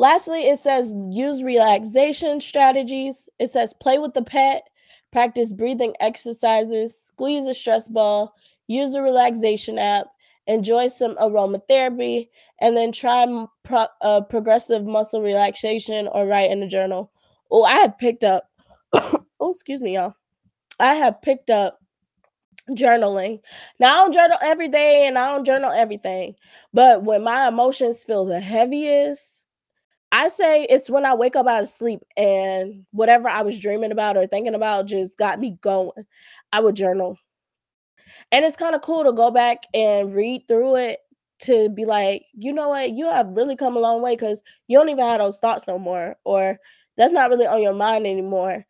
Lastly, it says use relaxation strategies. It says play with the pet, practice breathing exercises, squeeze a stress ball, use a relaxation app, enjoy some aromatherapy, and then try pro- uh, progressive muscle relaxation or write in a journal. Oh, I have picked up, oh, excuse me, y'all. I have picked up journaling. Now, I don't journal every day and I don't journal everything, but when my emotions feel the heaviest, I say it's when I wake up out of sleep and whatever I was dreaming about or thinking about just got me going. I would journal. And it's kind of cool to go back and read through it to be like, you know what, you have really come a long way because you don't even have those thoughts no more, or that's not really on your mind anymore.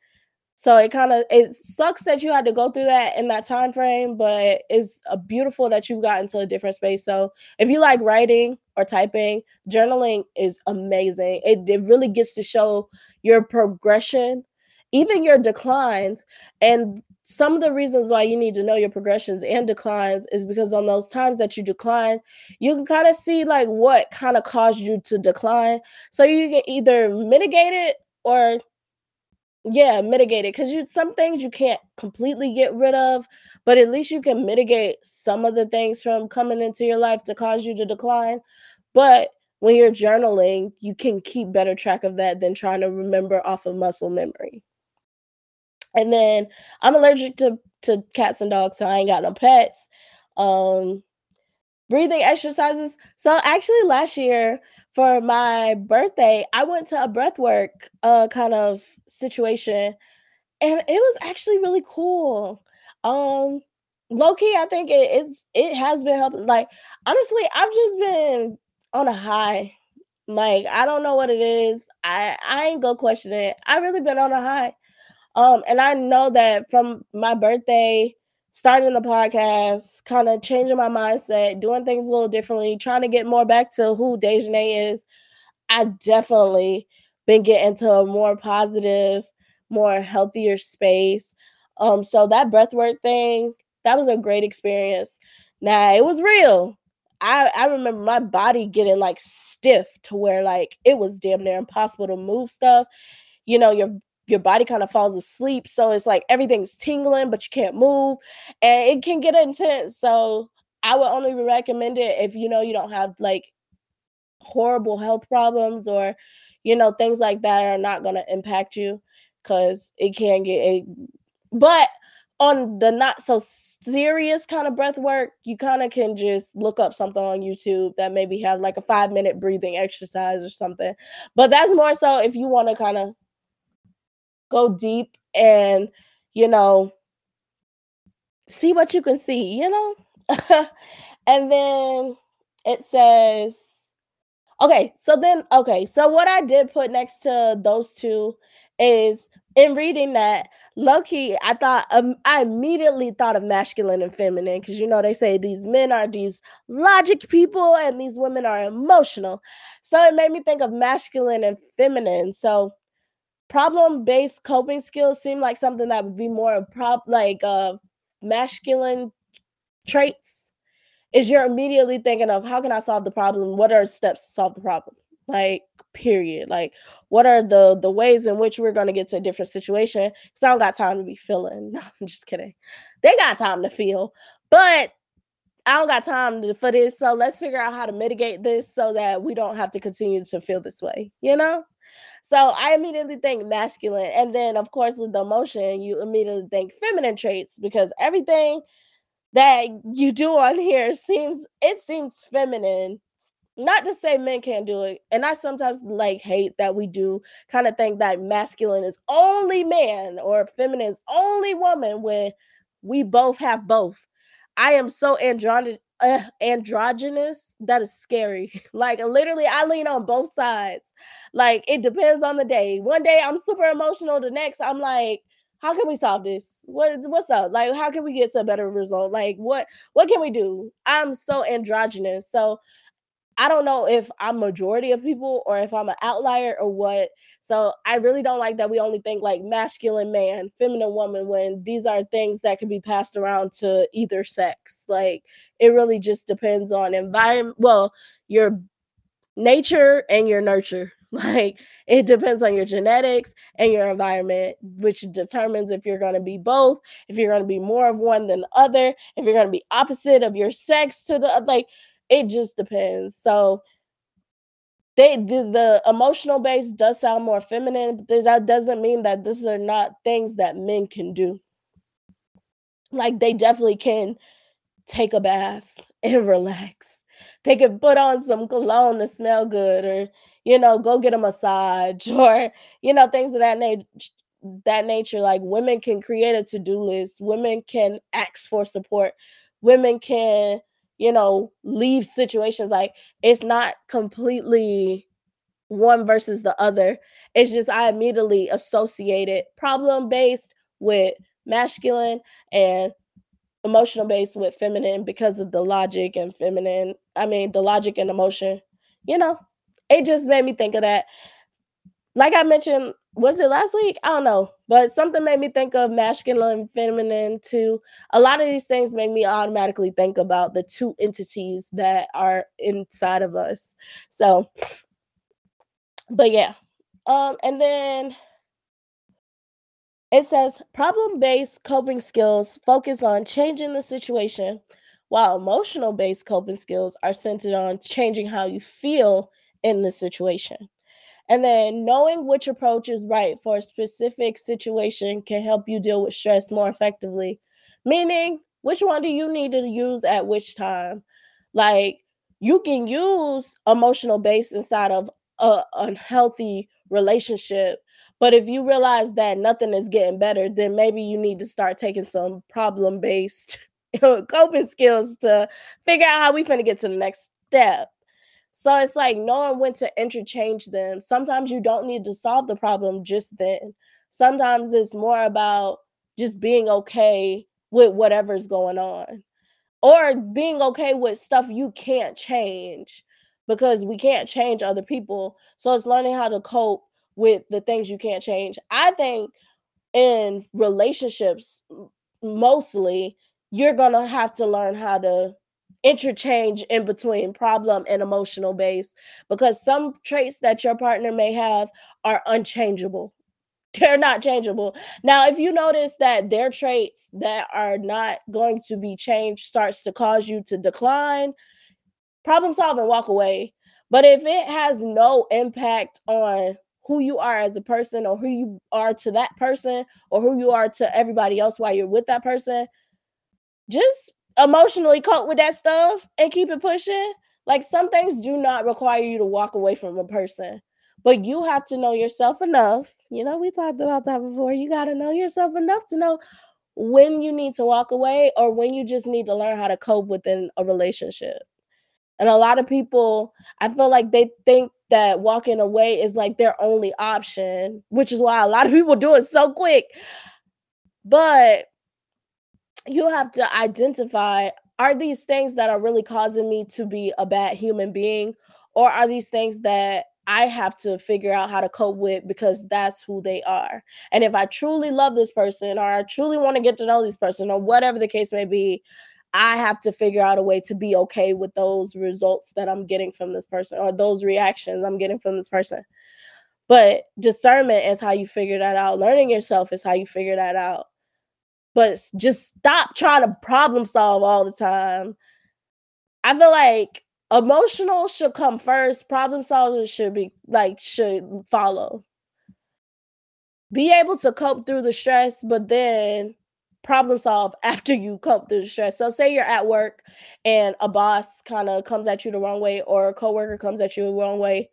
So it kind of it sucks that you had to go through that in that time frame, but it's beautiful that you got into a different space. So if you like writing or typing, journaling is amazing. It, it really gets to show your progression, even your declines. And some of the reasons why you need to know your progressions and declines is because on those times that you decline, you can kind of see like what kind of caused you to decline. So you can either mitigate it or yeah, mitigate it because you some things you can't completely get rid of, but at least you can mitigate some of the things from coming into your life to cause you to decline. But when you're journaling, you can keep better track of that than trying to remember off of muscle memory. And then I'm allergic to to cats and dogs, so I ain't got no pets. Um, breathing exercises. So actually last year for my birthday, I went to a breathwork uh kind of situation and it was actually really cool. Um low key, I think it, it's it has been helping. Like honestly, I've just been on a high. Like I don't know what it is. I I ain't go question it. I really been on a high. Um, and I know that from my birthday, starting the podcast, kind of changing my mindset, doing things a little differently, trying to get more back to who Dejanay is, I've definitely been getting to a more positive, more healthier space. Um, so that breathwork thing, that was a great experience. Now it was real. I I remember my body getting, like, stiff to where, like, it was damn near impossible to move stuff. You know, your your body kinda falls asleep, so it's like everything's tingling, but you can't move, and it can get intense, so I would only recommend it if, you know, you don't have, like, horrible health problems or, you know, things like that are not gonna impact you because it can get a but on the not so serious kinda breath work, you kinda can just look up something on YouTube that maybe have, like, a five-minute breathing exercise or something, but that's more so if you wanna kinda go deep and, you know see what you can see, you know? And then it says okay, so then okay, so what I did put next to those 2 is in reading that, low-key, I thought, um, I immediately thought of masculine and feminine because, you know, they say these men are these logic people and these women are emotional. So it made me think of masculine and feminine, so problem-based coping skills seem like something that would be more prob like, uh, masculine traits, is you're immediately thinking of, "How can I solve the problem? What are steps to solve the problem?" Like, period, like, what are the the ways in which we're gonna get to a different situation? Cause I don't got time to be feeling. No, I'm just kidding. They got time to feel, but I don't got time for this, so let's figure out how to mitigate this so that we don't have to continue to feel this way, you know? So I immediately think masculine, and then, of course, with the emotion, you immediately think feminine traits because everything that you do on here seems it seems feminine. Not to say men can't do it, and I sometimes, like, hate that we do kinda think that masculine is only man or feminine is only woman when we both have both. I am so androny ugh, androgynous, that is scary. Like, literally, I lean on both sides. Like, it depends on the day. One day, I'm super emotional, the next, I'm like, "How can we solve this? What what's up? Like, how can we get to a better result? Like, what what can we do?" I'm so androgynous, so I don't know if I'm majority of people or if I'm an outlier or what, so I really don't like that we only think, like, masculine man, feminine woman when these are things that can be passed around to either sex. Like, it really just depends on environment, well, your nature and your nurture. Like, it depends on your genetics and your environment, which determines if you're gonna be both, if you're gonna be more of one than the other, if you're gonna be opposite of your sex to the like, it just depends, so they the the emotional base does sound more feminine, but that doesn't mean that these are not things that men can do. Like, they definitely can take a bath and relax. They can put on some cologne to smell good or, you know, go get a massage or, you know, things of that nat ch that nature, like, women can create a to-do list, women can ask for support, women can, you know, leave situations, like, it's not completely one versus the other. It's just I immediately associated problem-based with masculine and emotional-based with feminine because of the logic and feminine I mean, the logic and emotion, you know? It just made me think of that. Like I mentioned was it last week? I don't know, but something made me think of masculine, and feminine too. A lot of these things make me automatically think about the 2 entities that are inside of us. So but yeah. Um, and then it says, "Problem-based coping skills focus on changing the situation, while emotional-based coping skills are centered on changing how you feel in the situation." And then, "Knowing which approach is right for a specific situation can help you deal with stress more effectively." Meaning, which one do you need to use at which time? Like, you can use emotional-based inside of a unhealthy relationship, but if you realize that nothing is getting better, then maybe you need to start taking some problem-based coping skills to figure out how we finna get to the next step. So it's like knowing when to interchange them. Sometimes you don't need to solve the problem just then. Sometimes it's more about just being okay with whatever's going on, or being okay with stuff you can't change, because we can't change other people, so it's learning how to cope with the things you can't change. I think in relationships, mostly, you're gonna have to learn how to interchange in between problem and emotional base because some traits that your partner may have are unchangeable. They're not changeable. Now, if you notice that their traits that are not going to be changed starts to cause you to decline, problem solve and walk away. But if it has no impact on who you are as a person or who you are to that person or who you are to everybody else while you're with that person, just emotionally cope with that stuff and keep it pushing. Like some things do not require you to walk away from a person, but you have to know yourself enough. You know, we talked about that before. You got to know yourself enough to know when you need to walk away or when you just need to learn how to cope within a relationship. And a lot of people, I feel like they think that walking away is like their only option, which is why a lot of people do it so quick. But you have to identify are these things that are really causing me to be a bad human being or are these things that I have to figure out how to cope with because that's who they are. And if I truly love this person or I truly want to get to know this person or whatever the case may be, I have to figure out a way to be okay with those results that I'm getting from this person or those reactions I'm getting from this person. But discernment is how you figure that out. Learning yourself is how you figure that out. But just stop trying to problem solve all the time. I feel like emotional should come first, problem solving should be like should follow. Be able to cope through the stress, but then problem solve after you cope through the stress. So say you're at work and a boss kind of comes at you the wrong way or a coworker comes at you the wrong way.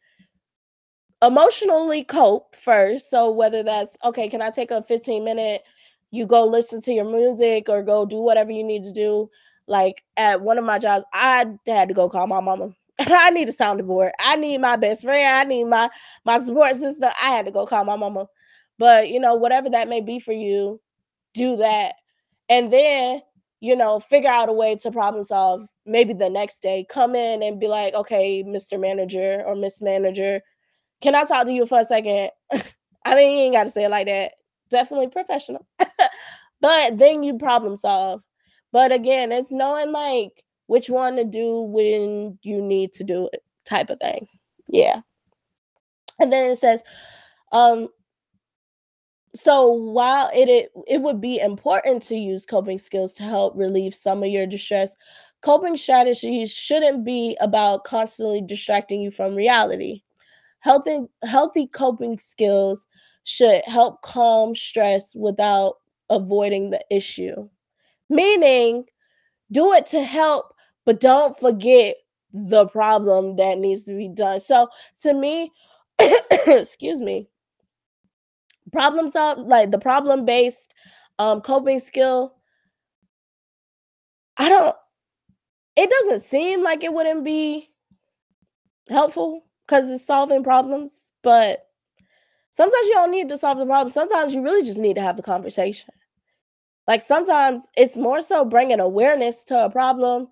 Emotionally cope first. So whether that's okay, can I take a 15 minute you go listen to your music or go do whatever you need to do. Like at one of my jobs, I had to go call my mama. I need a sounding board. I need my best friend. I need my my support system. I had to go call my mama. But you know, whatever that may be for you, do that. And then, you know, figure out a way to problem solve maybe the next day. Come in and be like, okay, Mr. Manager or Miss Manager, can I talk to you for a second? I mean, you ain't got to say it like that. Definitely professional. but then you problem solve. But again, it's knowing like which one to do when you need to do it, type of thing. Yeah. And then it says, um, so while it, it it would be important to use coping skills to help relieve some of your distress, coping strategies shouldn't be about constantly distracting you from reality. Healthy healthy coping skills should help calm stress without avoiding the issue. Meaning, do it to help, but don't forget the problem that needs to be done. So, to me, excuse me, problem solve like the problem based um coping skill I don't it doesn't seem like it wouldn't be helpful cuz it's solving problems, but sometimes you don't need to solve the problem. Sometimes you really just need to have the conversation. Like sometimes it's more so bringing awareness to a problem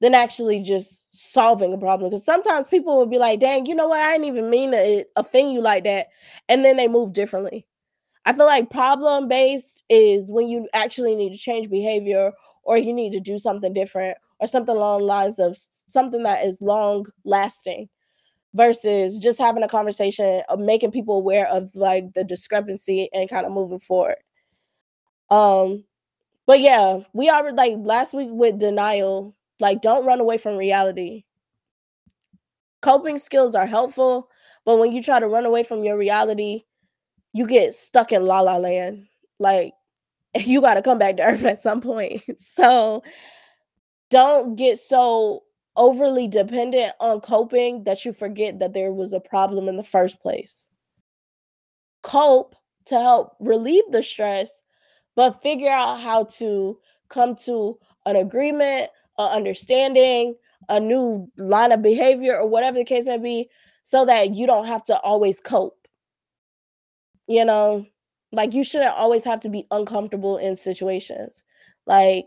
than actually just solving a problem. Because sometimes people will be like, dang, you know what? I didn't even mean to eh, offend you like that. And then they move differently. I feel like problem based is when you actually need to change behavior or you need to do something different or something along the lines of something that is long lasting versus just having a conversation of making people aware of like the discrepancy and kind of moving forward. Um but yeah, we are like last week with denial, like don't run away from reality. Coping skills are helpful, but when you try to run away from your reality, you get stuck in la la land. Like you got to come back to earth at some point. so don't get so overly dependent on coping that you forget that there was a problem in the first place. Cope to help relieve the stress, but figure out how to come to an agreement, an understanding, a new line of behavior, or whatever the case may be, so that you don't have to always cope. You know, like you shouldn't always have to be uncomfortable in situations. Like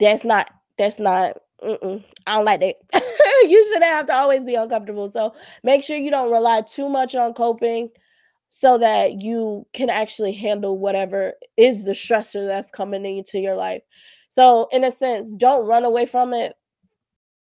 that's not that's not Mm-mm, I don't like that. you shouldn't have to always be uncomfortable. So make sure you don't rely too much on coping so that you can actually handle whatever is the stressor that's coming into your life. So, in a sense, don't run away from it,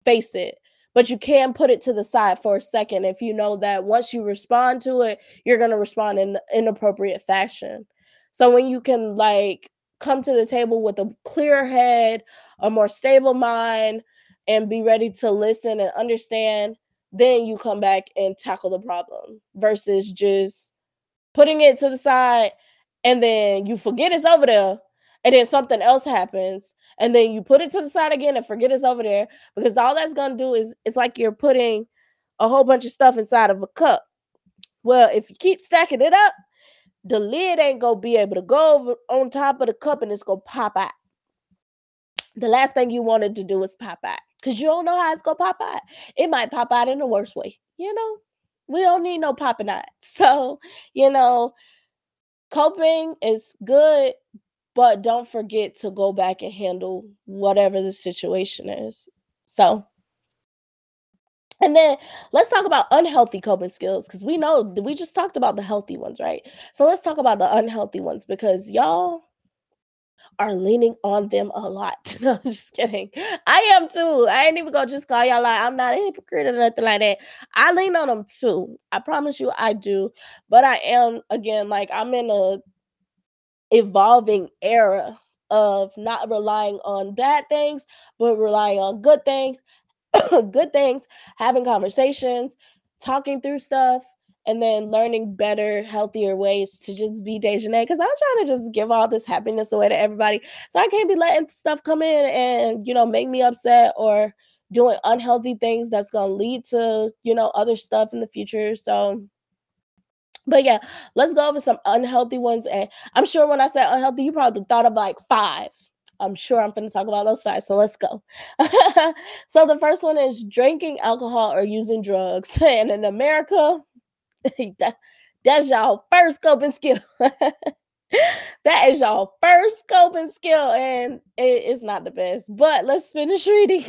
face it. But you can put it to the side for a second if you know that once you respond to it, you're gonna respond in an inappropriate fashion. So when you can like come to the table with a clear head, a more stable mind, and be ready to listen and understand, then you come back and tackle the problem versus just putting it to the side and then you forget it's over there and then something else happens and then you put it to the side again and forget it's over there because all that's going to do is it's like you're putting a whole bunch of stuff inside of a cup. Well if you keep stacking it up the lid ain't gonna be able to go over on top of the cup and it's gonna pop out. The last thing you wanted to do is pop out because you don't know how it's gonna pop out. It might pop out in the worst way you know? We don't need no popping out. So you know coping is good but don't forget to go back and handle whatever the situation is. So, and then let's talk about unhealthy coping skills because we know we just talked about the healthy ones, right? So let's talk about the unhealthy ones because y'all are leaning on them a lot. No, I'm just kidding. I am too. I ain't even gonna just call y'all like I'm not a hypocrite or nothing like that. I lean on them too. I promise you I do. But I am again like I'm in a evolving era of not relying on bad things, but relying on good things, good things, having conversations, talking through stuff, and then learning better, healthier ways to just be Dejanay. Because I'm trying to just give all this happiness away to everybody. So I can't be letting stuff come in and, you know, make me upset or doing unhealthy things that's to lead to, you know, other stuff in the future. So but yeah, let's go over some unhealthy ones. And I'm sure when I said unhealthy, you probably thought of like five. I'm sure I'm going to talk about those five. So let's go. so the first one is drinking alcohol or using drugs. And in America, that, that's y'all first coping skill. that is your first coping skill, and it is not the best. But let's finish reading.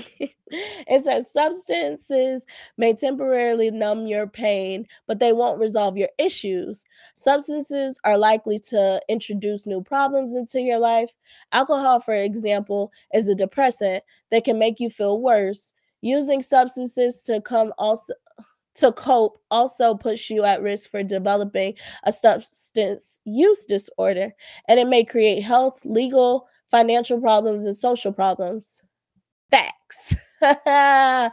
it says substances may temporarily numb your pain, but they won't resolve your issues. Substances are likely to introduce new problems into your life. Alcohol, for example, is a depressant that can make you feel worse. Using substances to come also to cope also puts you at risk for developing a substance use disorder, and it may create health, legal, financial problems, and social problems. Facts. Ooh, a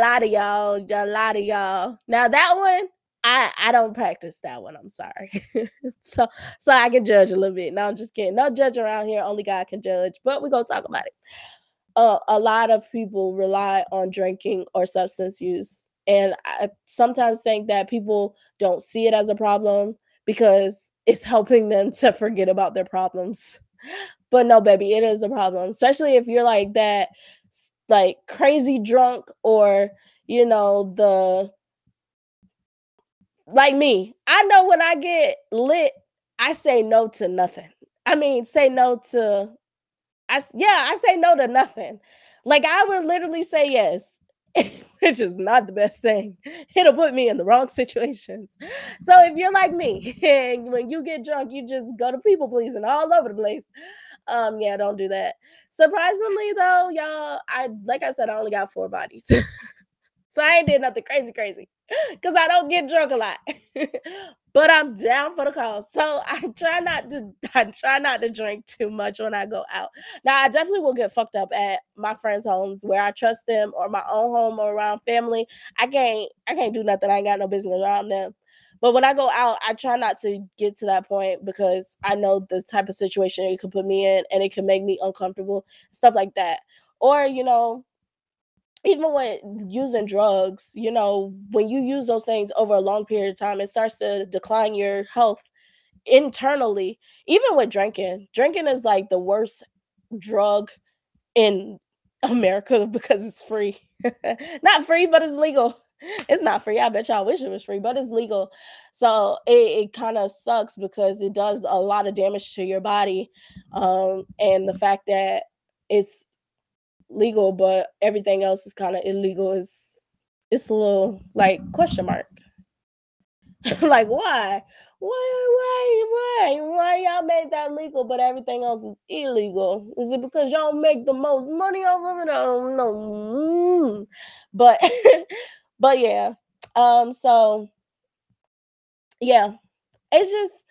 lot of y'all, a lot of y'all. Now that one, I I don't practice that one. I'm sorry. so so I can judge a little bit. No, I'm just kidding. No judge around here. Only God can judge. But we're gonna talk about it. Uh, a lot of people rely on drinking or substance use and I sometimes think that people don't see it as a problem because it's helping them to forget about their problems. But no, baby, it is a problem, especially if you're like that, like crazy drunk or, you know, the like me. I know when I get lit, I say no to nothing. I mean, say no to, I yeah, I say no to nothing. Like I would literally say yes which is not the best thing. It'll put me in the wrong situations. So if you're like me and when you get drunk, you just go to people pleasing all over the place. Um, yeah, don't do that. Surprisingly though, y'all, I like I said, I only got four bodies. so I ain't did nothing crazy, crazy. Cause I don't get drunk a lot. but I'm down for the cause. So I try not to I try not to drink too much when I go out. Now I definitely will get fucked up at my friends' homes where I trust them or my own home or around family. I can't I can't do nothing. I ain't got no business around them. But when I go out, I try not to get to that point because I know the type of situation it could put me in and it can make me uncomfortable, stuff like that. Or, you know, even with using drugs, you know, when you use those things over a long period of time, it starts to decline your health internally. Even with drinking, drinking is like the worst drug in America because it's free. not free, but it's legal. It's not free. I bet y'all wish it was free, but it's legal. So it, it kind of sucks because it does a lot of damage to your body. Um, and the fact that it's legal, but everything else is kind of illegal. Is it's a little like question mark. like why? Why, why, why, why y'all made that legal, but everything else is illegal? Is it because y'all make the most money off of it? I don't know. Mm. But, but yeah. Um. So, yeah, it's just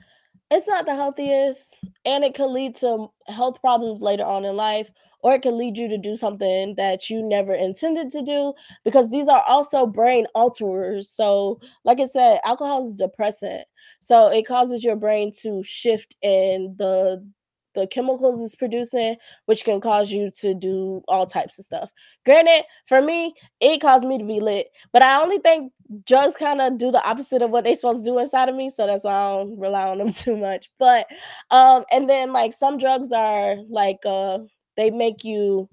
it's not the healthiest, and it could lead to health problems later on in life, or it could lead you to do something that you never intended to do because these are also brain alterers. So, like I said, alcohol is depressant. So, it causes your brain to shift in the the chemicals it's producing, which can cause you to do all types of stuff. Granted, for me, it caused me to be lit, but I only think drugs kind of do the opposite of what they're supposed to do inside of me, so that's why I don't rely on them too much. But um, and then like some drugs are like uh they make you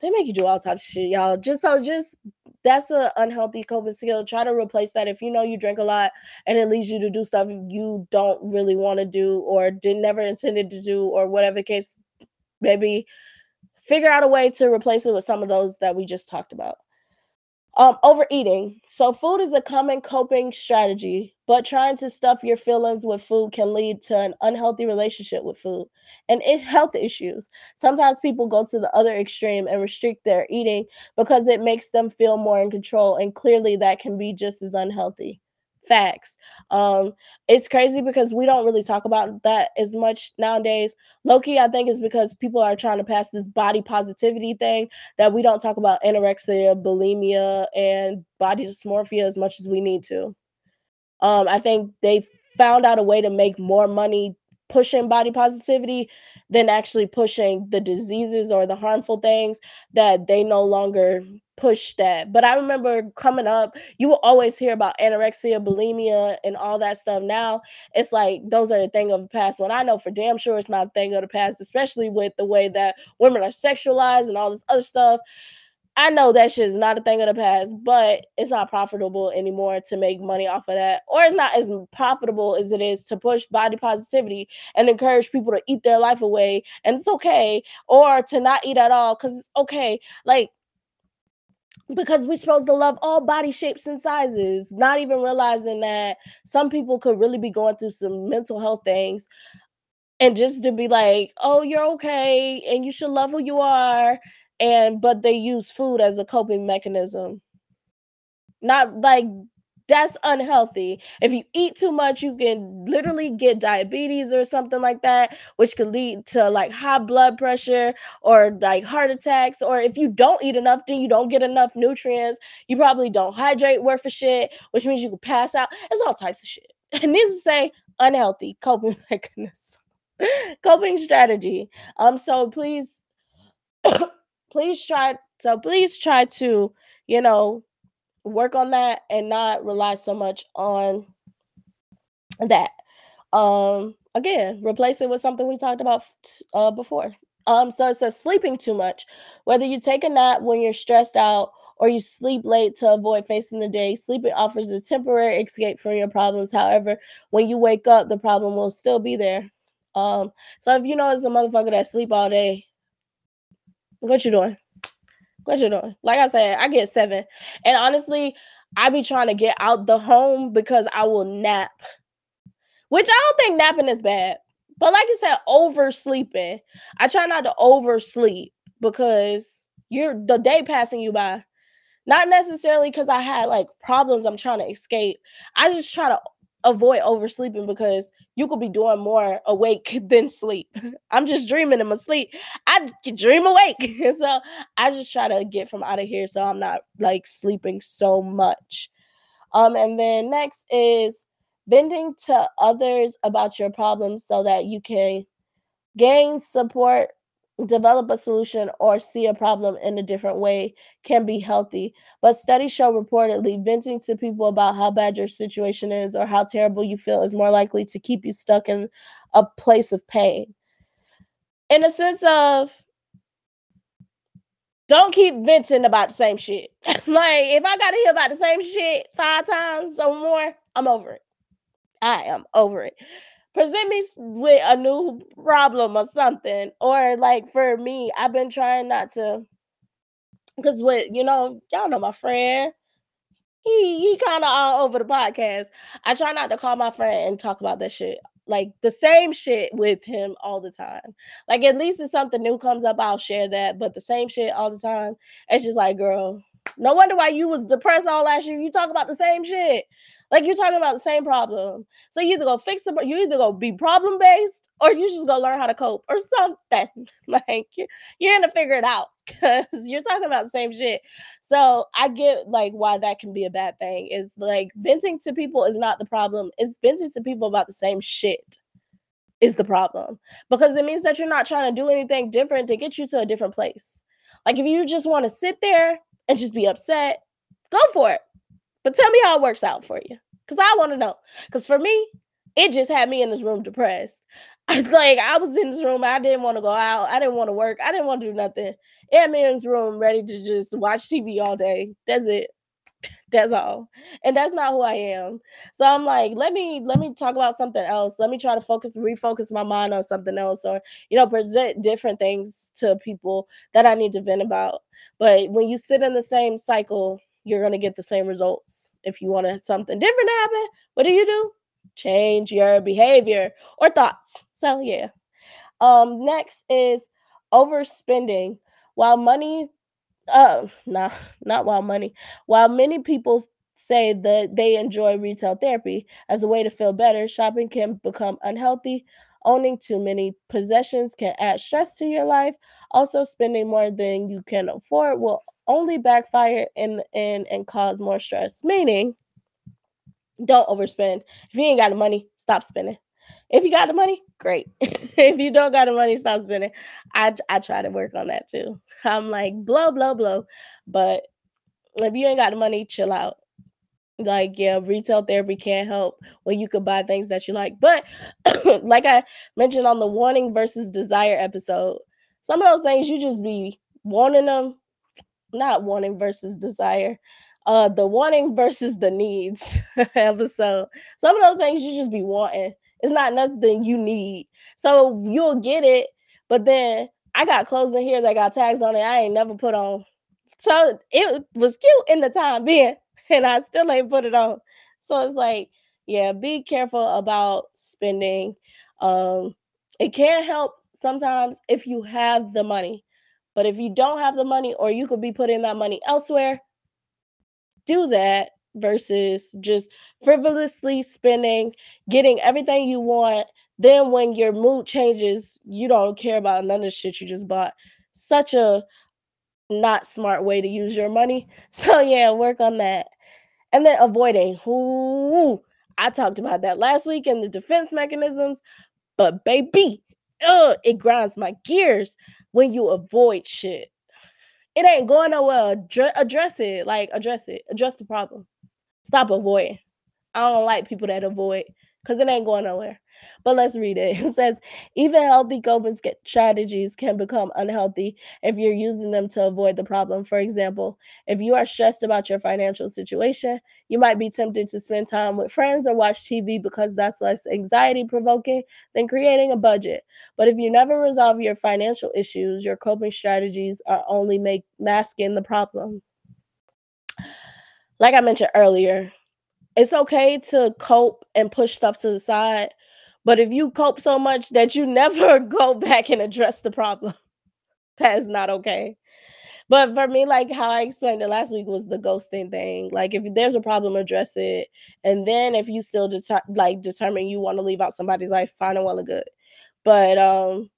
they make you do all types of shit, y'all. Just so just that's an unhealthy coping skill. Try to replace that if you know you drink a lot and it leads you to do stuff you don't really want to do or did never intended to do or whatever the case maybe figure out a way to replace it with some of those that we just talked about. Um, overeating. So, food is a common coping strategy, but trying to stuff your feelings with food can lead to an unhealthy relationship with food and it, health issues. Sometimes people go to the other extreme and restrict their eating because it makes them feel more in control, and clearly that can be just as unhealthy. Facts. Um, it's crazy because we don't really talk about that as much nowadays. Loki, I think, is because people are trying to pass this body positivity thing that we don't talk about anorexia, bulimia, and body dysmorphia as much as we need to. Um, I think they found out a way to make more money pushing body positivity than actually pushing the diseases or the harmful things that they no longer push that. But I remember coming up, you will always hear about anorexia, bulimia, and all that stuff. Now it's like those are a thing of the past. When I know for damn sure it's not a thing of the past, especially with the way that women are sexualized and all this other stuff. I know that shit is not a thing of the past, but it's not profitable anymore to make money off of that. Or it's not as profitable as it is to push body positivity and encourage people to eat their life away. And it's okay. Or to not eat at all because it's okay. Like, because we're supposed to love all body shapes and sizes, not even realizing that some people could really be going through some mental health things. And just to be like, oh, you're okay, and you should love who you are and but they use food as a coping mechanism. Not like that's unhealthy. If you eat too much, you can literally get diabetes or something like that, which could lead to like high blood pressure or like heart attacks. Or if you don't eat enough, then you don't get enough nutrients. You probably don't hydrate worth of shit, which means you can pass out. It's all types of shit. And needs to say unhealthy coping mechanism, coping strategy. Um, so please please try so please try to you know work on that and not rely so much on that. Um again replace it with something we talked about uh before. Um so it says sleeping too much. Whether you take a nap when you're stressed out or you sleep late to avoid facing the day sleeping offers a temporary escape from your problems. However when you wake up the problem will still be there. Um so if you know it's a motherfucker that sleep all day what you doing? What you doing? Like I said, I get seven. And honestly, I be trying to get out the home because I will nap. Which I don't think napping is bad. But like I said, oversleeping. I try not to oversleep because you're the day passing you by. Not necessarily because I had like problems I'm trying to escape. I just try to avoid oversleeping because you could be doing more awake than sleep. I'm just dreaming in my sleep. I dream awake. so I just try to get from out of here so I'm not like sleeping so much. Um, and then next is bending to others about your problems so that you can gain support develop a solution or see a problem in a different way can be healthy. But studies show reportedly venting to people about how bad your situation is or how terrible you feel is more likely to keep you stuck in a place of pain. In a sense of don't keep venting about the same shit. like if I gotta hear about the same shit five times or more, I'm over it. I am over it present me with a new problem or something. Or like for me, I've been trying not to because with you know, y'all know my friend. he he kind of all over the podcast. I try not to call my friend and talk about that shit. Like the same shit with him all the time. Like at least if something new comes up, I'll share that. But the same shit all the time, it's just like, girl, no wonder why you was depressed all last year. You talk about the same shit. Like you're talking about the same problem. So you either go fix the you either go be problem based or you just go learn how to cope or something. Like you're, you're gonna figure it out because you're talking about the same shit. So I get like why that can be a bad thing. Is like venting to people is not the problem. It's venting to people about the same shit is the problem because it means that you're not trying to do anything different to get you to a different place. Like if you just want to sit there and just be upset, go for it. But tell me how it works out for you. Cause I want to know. Cause for me, it just had me in this room depressed. I was like I was in this room, I didn't want to go out, I didn't want to work, I didn't want to do nothing. It had me in this room ready to just watch TV all day. That's it. That's all. And that's not who I am. So I'm like, let me let me talk about something else. Let me try to focus, refocus my mind on something else, or you know, present different things to people that I need to vent about. But when you sit in the same cycle, you're gonna get the same results. If you want something different to happen, what do you do? Change your behavior or thoughts. So yeah. Um, next is overspending. While money uh nah, not while money. While many people say that they enjoy retail therapy as a way to feel better, shopping can become unhealthy. Owning too many possessions can add stress to your life. Also, spending more than you can afford will only backfire and and and cause more stress. Meaning, don't overspend. If you ain't got the money, stop spending. If you got the money, great. if you don't got the money, stop spending. I I try to work on that too. I'm like blow, blow, blow. But if you ain't got the money, chill out. Like, yeah, retail therapy can't help when you could buy things that you like. But like I mentioned on the wanting versus desire episode, some of those things you just be wanting them, not wanting versus desire. Uh the wanting versus the needs episode. Some of those things you just be wanting it's not nothing you need. So you'll get it, but then I got clothes in here that got tags on it I ain't never put on. So it was cute in the time being, and I still ain't put it on. So it's like, yeah, be careful about spending. Um, it can help sometimes if you have the money, but if you don't have the money, or you could be putting that money elsewhere, do that versus just frivolously spending, getting everything you want. Then when your mood changes, you don't care about none of the shit you just bought. Such a not smart way to use your money. So yeah, work on that. And then avoiding. Ooh, I talked about that last week in the defense mechanisms, but baby, ugh, it grinds my gears when you avoid shit. It ain't going nowhere. address it. Like address it. Address the problem. Stop avoiding. I don't like people that avoid because it ain't going nowhere. But let's read it. It says, even healthy coping strategies can become unhealthy if you're using them to avoid the problem. For example, if you are stressed about your financial situation, you might be tempted to spend time with friends or watch TV because that's less anxiety provoking than creating a budget. But if you never resolve your financial issues, your coping strategies are only make masking the problem like I mentioned earlier, it's okay to cope and push stuff to the side. But if you cope so much that you never go back and address the problem, that is not okay. But for me, like how I explained it last week was the ghosting thing. Like if there's a problem, address it. And then if you still deter- like determine you want to leave out somebody's life, fine and well and good. But um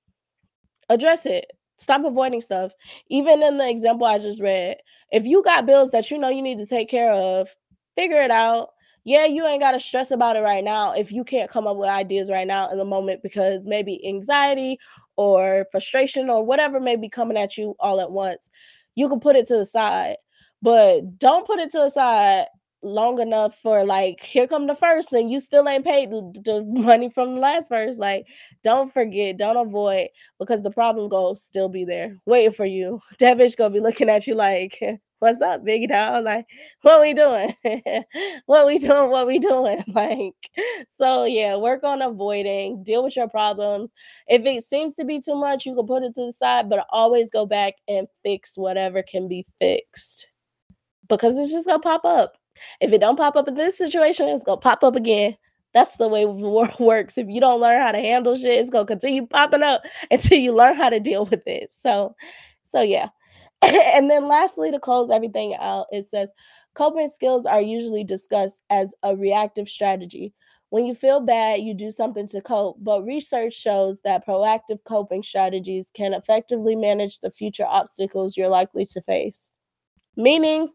address it. Stop avoiding stuff. Even in the example I just read, if you got bills that you know you need to take care of, figure it out. Yeah, you ain't got to stress about it right now if you can't come up with ideas right now in the moment because maybe anxiety or frustration or whatever may be coming at you all at once. You can put it to the side, but don't put it to the side long enough for like here come the first and you still ain't paid the, money from the last verse like don't forget don't avoid because the problem go still be there waiting for you that bitch gonna be looking at you like what's up big dog like what we doing what we doing what we doing like so yeah work on avoiding deal with your problems if it seems to be too much you can put it to the side but always go back and fix whatever can be fixed because it's just gonna pop up If it don't pop up in this situation, it's gonna pop up again. That's the way the world works. If you don't learn how to handle shit, it's gonna continue popping up until you learn how to deal with it. So, so yeah. and then lastly, to close everything out, it says coping skills are usually discussed as a reactive strategy. When you feel bad, you do something to cope, but research shows that proactive coping strategies can effectively manage the future obstacles you're likely to face. Meaning,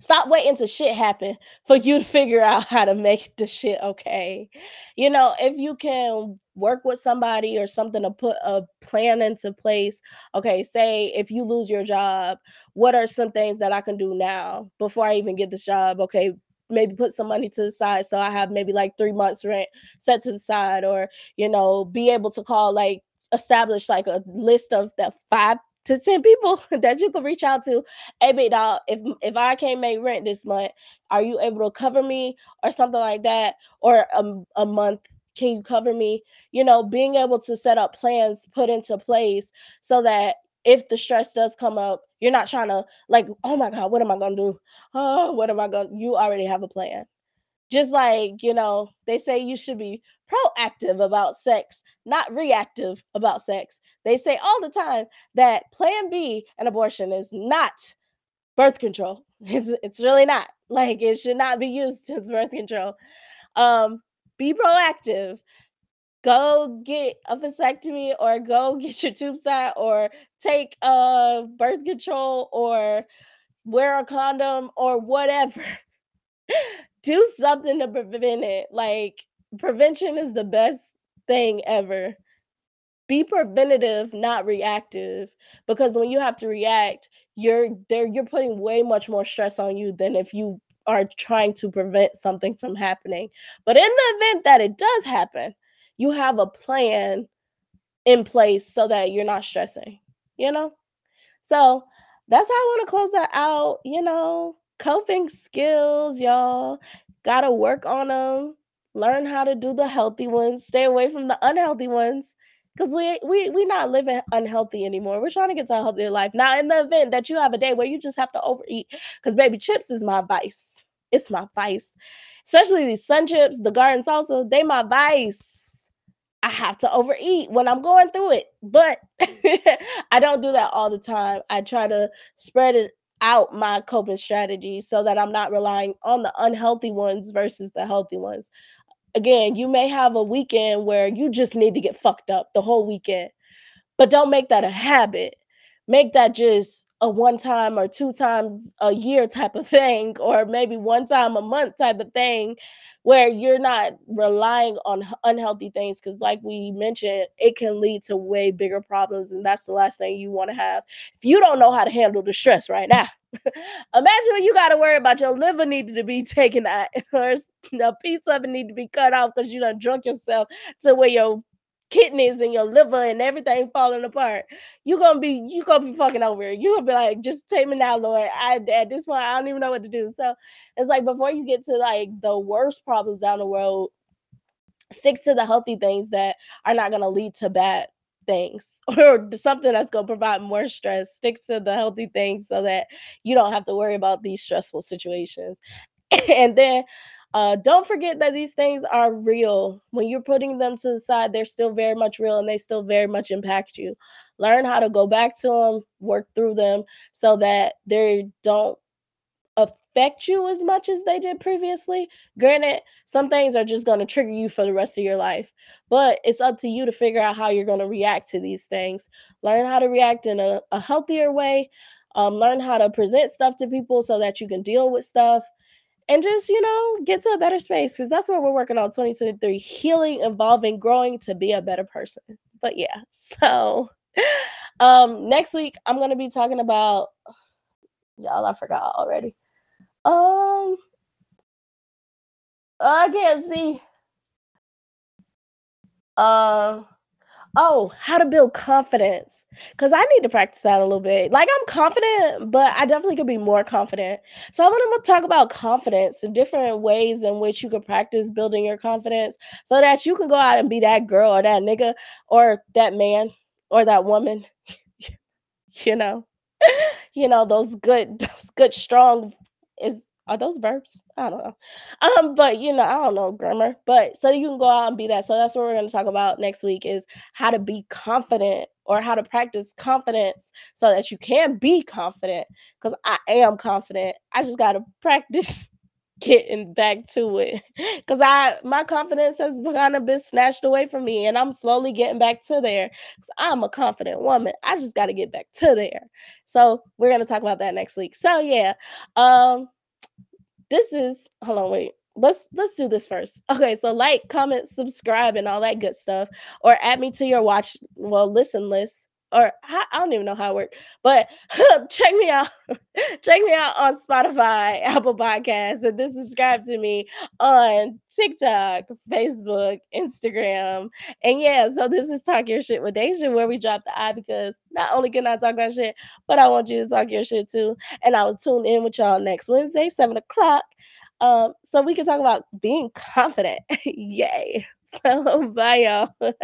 Stop waiting till shit happen for you to figure out how to make the shit okay. You know, if you can work with somebody or something to put a plan into place. Okay, say if you lose your job, what are some things that I can do now before I even get this job? Okay, maybe put some money to the side so I have maybe like 3 months rent set to the side or, you know, be able to call like establish like a list of the 5 to 10 people that you can reach out to. Hey, big dog, if if I can't make rent this month, are you able to cover me or something like that? Or a, a month, can you cover me? You know, being able to set up plans put into place so that if the stress does come up, you're not trying to like, oh my God, what am I gonna do? Oh, what am I gonna you already have a plan. Just like, you know, they say you should be proactive about sex, not reactive about sex. They say all the time that plan B and abortion is not birth control. It's, it's really not. Like it should not be used as birth control. Um, be proactive. Go get a vasectomy or go get your tubes out or take uh birth control or wear a condom or whatever. do something to prevent it. Like prevention is the best thing ever. Be preventative, not reactive, because when you have to react, you're there you're putting way much more stress on you than if you are trying to prevent something from happening. But in the event that it does happen, you have a plan in place so that you're not stressing, you know? So that's how I want to close that out, you know. Coping skills, y'all. Gotta work on them. Learn how to do the healthy ones. Stay away from the unhealthy ones. Cause we we we not living unhealthy anymore. We're trying to get to a healthier life. Now, in the event that you have a day where you just have to overeat, because baby chips is my vice. It's my vice. Especially these sun chips, the garden salsa, they my vice. I have to overeat when I'm going through it. But I don't do that all the time. I try to spread it out my coping strategies so that I'm not relying on the unhealthy ones versus the healthy ones. Again, you may have a weekend where you just need to get fucked up the whole weekend, but don't make that a habit. Make that just a one time or two times a year type of thing, or maybe one time a month type of thing where you're not relying on unhealthy things because like we mentioned it can lead to way bigger problems and that's the last thing you want to have. If you don't know how to handle the stress right now imagine when you got to worry about your liver needing to be taken out or a piece of it need to be cut off because you done drunk yourself to where your kidneys and your liver and everything falling apart. You're gonna be you gonna be fucking over it. You gonna be like, just take me now, Lord. I at this point I don't even know what to do. So it's like before you get to like the worst problems down the road, stick to the healthy things that are not gonna lead to bad things or something that's going to provide more stress stick to the healthy things so that you don't have to worry about these stressful situations and then uh, don't forget that these things are real. When you're putting them to the side, they're still very much real and they still very much impact you. Learn how to go back to them, work through them so that they don't affect you as much as they did previously. Granted, some things are just going to trigger you for the rest of your life, but it's up to you to figure out how you're going to react to these things. Learn how to react in a, a healthier way. Um, learn how to present stuff to people so that you can deal with stuff and just you know get to a better space because that's what we're working on 2023 healing evolving growing to be a better person. But yeah so um next week i'm gonna be talking about y'all i forgot already. Um i can't see. Uh Oh, how to build confidence. Cause I need to practice that a little bit. Like I'm confident, but I definitely could be more confident. So I'm gonna talk about confidence and different ways in which you can practice building your confidence so that you can go out and be that girl or that nigga or that man or that woman. you know, you know, those good, those good, strong is Are those verbs? I don't know. Um, but, you know, I don't know grammar, but so you can go out and be that. So that's what we're gonna talk about next week is how to be confident or how to practice confidence so that you can be confident. Because I am confident. I just gotta practice getting back to it because I my confidence has kinda been snatched away from me, and I'm slowly getting back to there. 'Cause I'm a confident woman. I just gotta get back to there. So we're gonna talk about that next week. So yeah, um this is hold on, wait. Let's let's do this first. Okay, so like, comment, subscribe, and all that good stuff, or add me to your watch well, listen list, or I don't even know how it works, but check me out check me out on Spotify, Apple Podcasts, and then subscribe to me on TikTok, Facebook, Instagram, and yeah, so this is Talk Your Shit with Deja, where we drop the I because not only can I talk my shit, but I want you to talk your shit too, and I will tune in with y'all next Wednesday, 7:00, um, so we can talk about being confident. Yay. So bye, y'all.